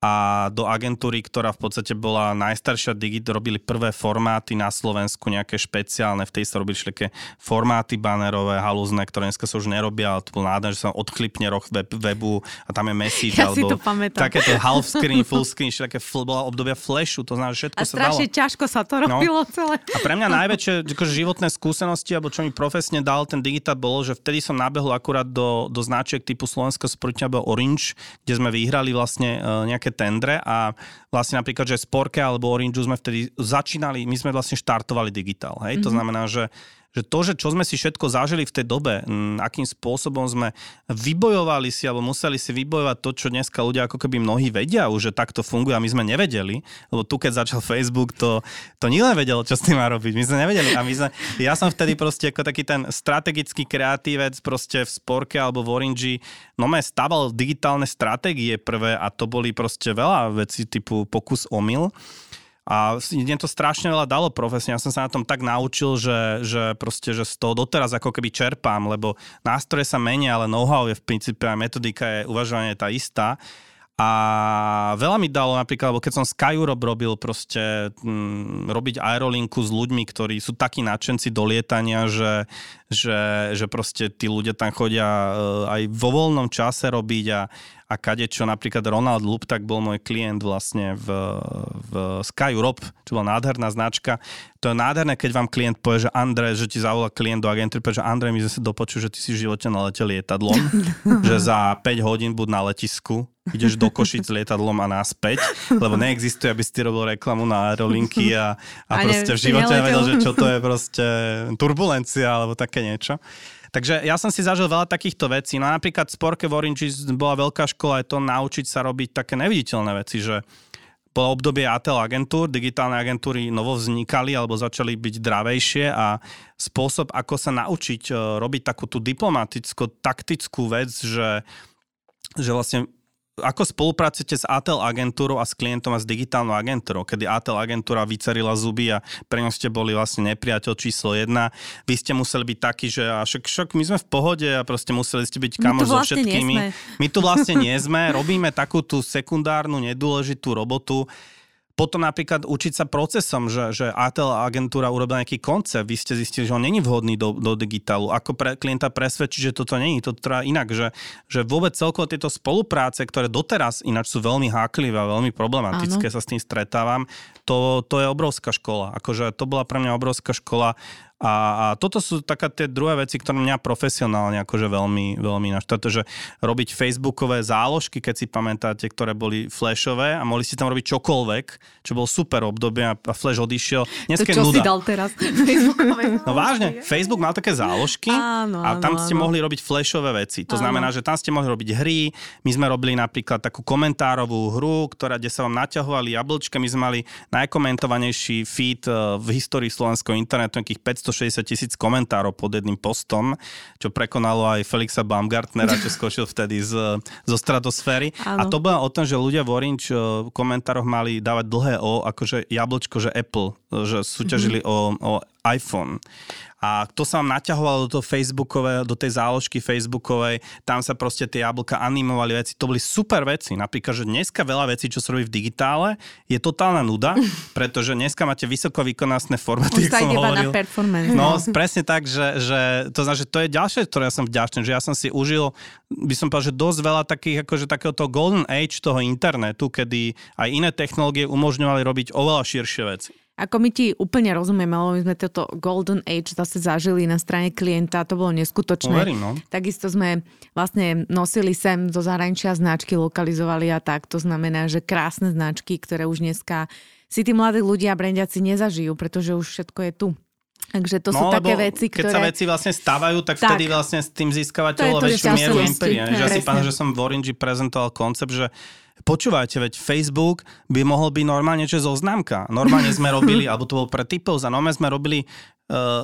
a do agentúry, ktorá v podstate bola najstaršia Digit, robili prvé formáty na Slovensku, nejaké špeciálne, v tej sa robili také formáty banerové, halúzne, ktoré dneska sa už nerobia, ale to bol nádherné, že sa odchlipne roh web, webu a tam je message, ja alebo takéto half screen, full screen, také fl- bola obdobia flashu, to znamená, že všetko a sa dalo. Ťažko sa to no. robilo no. celé. A pre mňa najväčšie akože, životné skúsenosti, alebo čo mi profesne dal ten digitál, bolo, že vtedy som nabehol akurát do, do značiek typu Slovenska sportňa Orange, kde sme vyhrali vlastne uh, nejaké nejaké tendre a vlastne napríklad, že Sporke alebo Orange sme vtedy začínali, my sme vlastne štartovali digitál. Hej? Mm-hmm. To mhm. znamená, že že to, že čo sme si všetko zažili v tej dobe, m, akým spôsobom sme vybojovali si alebo museli si vybojovať to, čo dneska ľudia ako keby mnohí vedia už, že takto funguje a my sme nevedeli, lebo tu keď začal Facebook, to, to nikto nevedel, čo s tým má robiť. My sme nevedeli a my sme, ja som vtedy proste ako taký ten strategický kreatívec proste v Sporke alebo v Orange, no me staval digitálne stratégie prvé a to boli proste veľa vecí typu pokus omyl. A mne to strašne veľa dalo profesne. Ja som sa na tom tak naučil, že, že proste, že z toho doteraz ako keby čerpám, lebo nástroje sa menia, ale know-how je v princípe a metodika je uvažovanie tá istá. A veľa mi dalo napríklad, lebo keď som Sky Europe robil proste m, mm, robiť aerolinku s ľuďmi, ktorí sú takí nadšenci do lietania, že, že, že proste tí ľudia tam chodia uh, aj vo voľnom čase robiť a, a čo napríklad Ronald tak bol môj klient vlastne v, v Sky Europe, čo bola nádherná značka. To je nádherné, keď vám klient povie, že Andrej, že ti zavolá klient do agentúry, že Andrej, my sme sa dopočuli, že ty si v živote naletel lietadlom, že za 5 hodín buď na letisku, ideš do Košic lietadlom a náspäť, lebo neexistuje, aby si robil reklamu na aerolinky a, a, a proste v živote nevedel, že čo to je proste turbulencia alebo také niečo. Takže ja som si zažil veľa takýchto vecí. No napríklad v Sporke v Orange bola veľká škola aj to naučiť sa robiť také neviditeľné veci, že bolo obdobie ATL agentúr, digitálne agentúry novo vznikali alebo začali byť dravejšie a spôsob, ako sa naučiť e, robiť takú tú diplomaticko-taktickú vec, že, že vlastne ako spolupracujete s ATEL agentúrou a s klientom a s digitálnou agentúrou, kedy ATEL agentúra vycerila zuby a pre ňo ste boli vlastne nepriateľ číslo jedna. Vy ste museli byť takí, že a však, však my sme v pohode a proste museli ste byť kamoš vlastne so všetkými. My tu vlastne nie sme, robíme takú tú sekundárnu, nedôležitú robotu potom napríklad učiť sa procesom, že, že ATL agentúra urobila nejaký koncept, vy ste zistili, že on není vhodný do, do digitálu. Ako pre klienta presvedčiť, že toto není, to treba inak, že, že vôbec celkovo tieto spolupráce, ktoré doteraz ináč sú veľmi háklivé a veľmi problematické, Áno. sa s tým stretávam, to, to je obrovská škola. Akože to bola pre mňa obrovská škola a, a toto sú také tie druhé veci, ktoré mňa profesionálne akože veľmi, veľmi naštvrté, že robiť facebookové záložky, keď si pamätáte, ktoré boli flashové a mohli ste tam robiť čokoľvek, čo bol super obdobie a, a flash odišiel. Dneska to čo nuda. si dal teraz? no vážne, Facebook mal také záložky áno, a tam áno, ste áno. mohli robiť flashové veci. To áno. znamená, že tam ste mohli robiť hry, my sme robili napríklad takú komentárovú hru, ktorá, kde sa vám naťahovali jablčka, my sme mali najkomentovanejší feed eh, v histórii slovenského internetu, nejakých 500 260 tisíc komentárov pod jedným postom, čo prekonalo aj Felixa Baumgartnera, čo skočil vtedy z, zo stratosféry. Áno. A to bolo o tom, že ľudia v Orange v komentároch mali dávať dlhé O, akože jablčko, že Apple, že súťažili mm-hmm. o, o iPhone. A to sa vám naťahovalo do toho Facebookovej, do tej záložky Facebookovej, tam sa proste tie jablka animovali veci, to boli super veci. Napríklad, že dneska veľa vecí, čo sa robí v digitále, je totálna nuda, pretože dneska máte vysoko výkonnostné formáty, Už som hovoril. na performance. No, presne tak, že, že to znamená, že to je ďalšie, ktoré ja som vďačný, že ja som si užil, by som povedal, že dosť veľa takých, akože takého toho golden age toho internetu, kedy aj iné technológie umožňovali robiť oveľa širšie veci. Ako my ti úplne rozumieme, lebo my sme toto Golden Age zase zažili na strane klienta, to bolo neskutočné. Uverím, no. Takisto sme vlastne nosili sem zo zahraničia značky, lokalizovali a tak. To znamená, že krásne značky, ktoré už dneska si tí mladí ľudia brandiaci nezažijú, pretože už všetko je tu. Takže to no, sú také veci, keď ktoré... sa veci vlastne stávajú, tak, tak vtedy vlastne s tým získavate oveľa väčšiu mieru imperia. Ja si pamätám, že som v Orange prezentoval koncept, že Počúvajte, veď Facebook by mohol byť normálne čo zoznámka. Normálne sme robili, alebo to bol pre typov, za normálne sme robili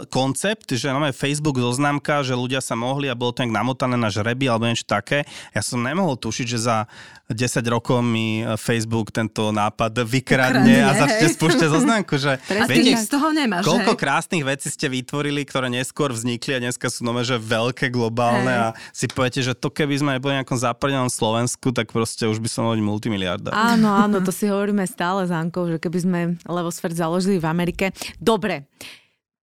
koncept, že máme Facebook zoznámka, že ľudia sa mohli a bolo to nejak namotané na žreby alebo niečo také. Ja som nemohol tušiť, že za 10 rokov mi Facebook tento nápad vykradne a začne spúšťať zoznámku. Že, a viete, z toho nemáš, Koľko hej? krásnych vecí ste vytvorili, ktoré neskôr vznikli a dneska sú nové, že veľké, globálne hej. a si poviete, že to keby sme boli nejakom západnom Slovensku, tak proste už by som bol multimiliarda. Áno, áno, to si hovoríme stále s Ankou, že keby sme Levosfert založili v Amerike. Dobre,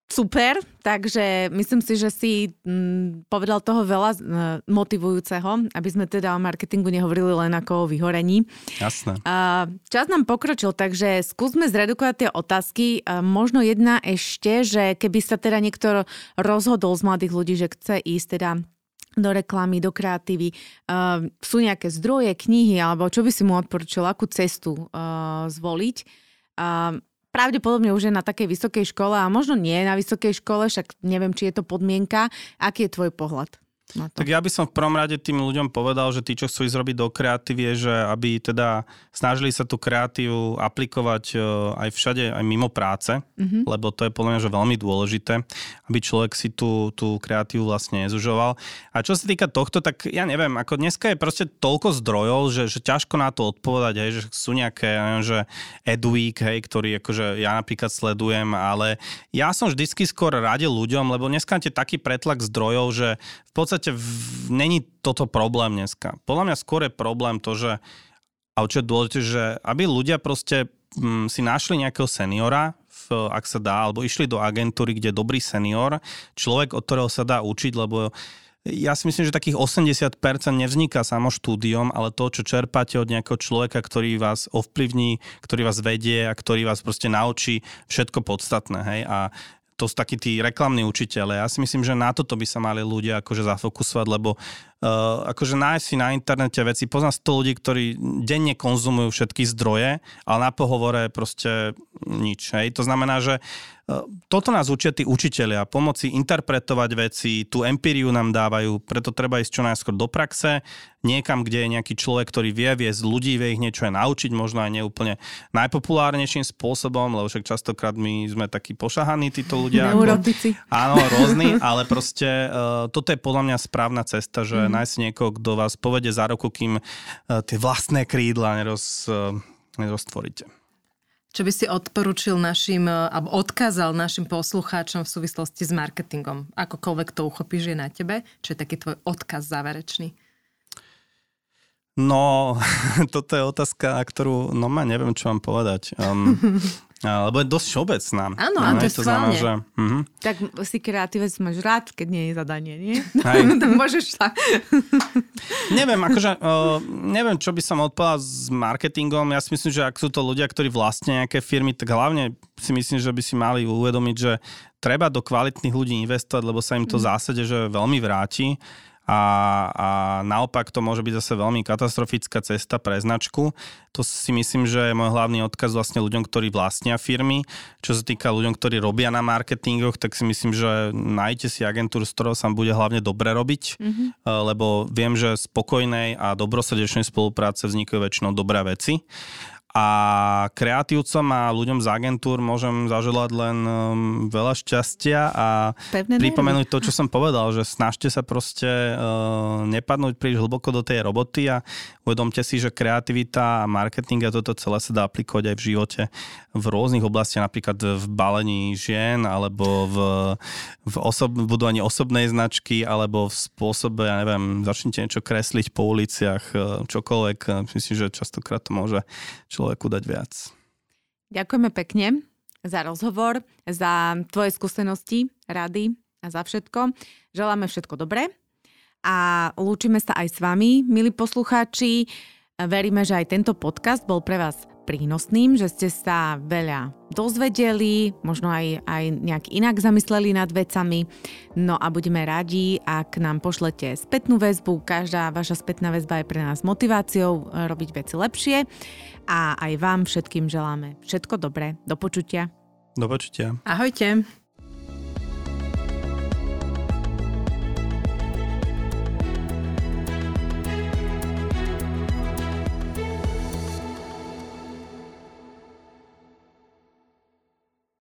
Super, takže myslím si, že si mm, povedal toho veľa uh, motivujúceho, aby sme teda o marketingu nehovorili len ako o vyhorení. Jasné. Čas nám pokročil, takže skúsme zredukovať tie otázky. Možno jedna ešte, že keby sa teda niekto rozhodol z mladých ľudí, že chce ísť teda do reklamy, do kreatívy. Uh, sú nejaké zdroje, knihy, alebo čo by si mu odporučil, akú cestu uh, zvoliť. Uh, pravdepodobne už je na takej vysokej škole a možno nie na vysokej škole, však neviem, či je to podmienka. Aký je tvoj pohľad? Na to? Tak ja by som v prvom rade tým ľuďom povedal, že tí, čo chcú ísť robiť do kreatívy, je, že aby teda snažili sa tú kreatívu aplikovať e, aj všade, aj mimo práce, mm-hmm. lebo to je podľa mňa že veľmi dôležité, aby človek si tú, tú kreatívu vlastne nezužoval. A čo sa týka tohto, tak ja neviem, ako dneska je proste toľko zdrojov, že, že ťažko na to odpovedať, hej, že sú nejaké, ja neviem, že Edweek, hej, ktorý akože ja napríklad sledujem, ale ja som vždycky skôr radil ľuďom, lebo dneska máte taký pretlak zdrojov, že v podstate podstate v, není toto problém dneska. Podľa mňa skôr je problém to, že a čo je dôležité, že aby ľudia proste m, mm, si našli nejakého seniora, v, ak sa dá, alebo išli do agentúry, kde je dobrý senior, človek, od ktorého sa dá učiť, lebo ja si myslím, že takých 80% nevzniká samo štúdiom, ale to, čo čerpáte od nejakého človeka, ktorý vás ovplyvní, ktorý vás vedie a ktorý vás proste naučí všetko podstatné. Hej? A to sú takí tí reklamní učiteľe. Ja si myslím, že na toto by sa mali ľudia akože zafokusovať, lebo uh, akože nájsť si na internete veci. Poznám 100 ľudí, ktorí denne konzumujú všetky zdroje, ale na pohovore proste nič. Hej. To znamená, že uh, toto nás učia tí učiteľia, pomoci interpretovať veci, tú empíriu nám dávajú, preto treba ísť čo najskôr do praxe, niekam, kde je nejaký človek, ktorý vie viesť ľudí, vie ich niečo aj naučiť, možno aj neúplne najpopulárnejším spôsobom, lebo však častokrát my sme takí pošahaní, títo ľudia. Neurotici. Áno, rôzni, ale proste uh, toto je podľa mňa správna cesta, že mm. nájsť niekoho, kto vás povede za roku, kým uh, tie vlastné krídla neroz, uh, neroztvoríte. Čo by si odporučil našim, uh, alebo odkázal našim poslucháčom v súvislosti s marketingom? Akokoľvek to uchopíš je na tebe? Čo je taký tvoj odkaz záverečný? No, toto je otázka, ktorú, no ma neviem, čo mám povedať. Um, lebo je dosť všeobecná. Áno, a to, to znamená, že... Uh-huh. Tak si kreatívec máš rád, keď nie je zadanie, nie? Hej. tak môžeš sa... neviem, akože, uh, neviem, čo by som odpovedal s marketingom. Ja si myslím, že ak sú to ľudia, ktorí vlastne nejaké firmy, tak hlavne si myslím, že by si mali uvedomiť, že treba do kvalitných ľudí investovať, lebo sa im to v mhm. zásade že veľmi vráti a, a naopak to môže byť zase veľmi katastrofická cesta pre značku. To si myslím, že je môj hlavný odkaz vlastne ľuďom, ktorí vlastnia firmy. Čo sa týka ľuďom, ktorí robia na marketingoch, tak si myslím, že nájdete si agentúru, s ktorou sa bude hlavne dobre robiť, mm-hmm. lebo viem, že spokojnej a dobrosrdečnej spolupráce vznikajú väčšinou dobré veci. A kreatívcom a ľuďom z agentúr môžem zaželať len um, veľa šťastia a Pevné pripomenúť to, čo som povedal, že snažte sa proste uh, nepadnúť príliš hlboko do tej roboty a uvedomte si, že kreativita a marketing a toto celé sa dá aplikovať aj v živote v rôznych oblastiach, napríklad v balení žien alebo v, v osob, budovaní osobnej značky alebo v spôsobe, ja neviem, začnite niečo kresliť po uliciach, uh, čokoľvek. Myslím, že častokrát to môže človeku dať viac. Ďakujeme pekne za rozhovor, za tvoje skúsenosti, rady a za všetko. Želáme všetko dobré a lúčime sa aj s vami, milí poslucháči. Veríme, že aj tento podcast bol pre vás prínosným, že ste sa veľa dozvedeli, možno aj, aj nejak inak zamysleli nad vecami. No a budeme radi, ak nám pošlete spätnú väzbu. Každá vaša spätná väzba je pre nás motiváciou robiť veci lepšie. A aj vám všetkým želáme všetko dobré. Do počutia. Do počutia. Ahojte.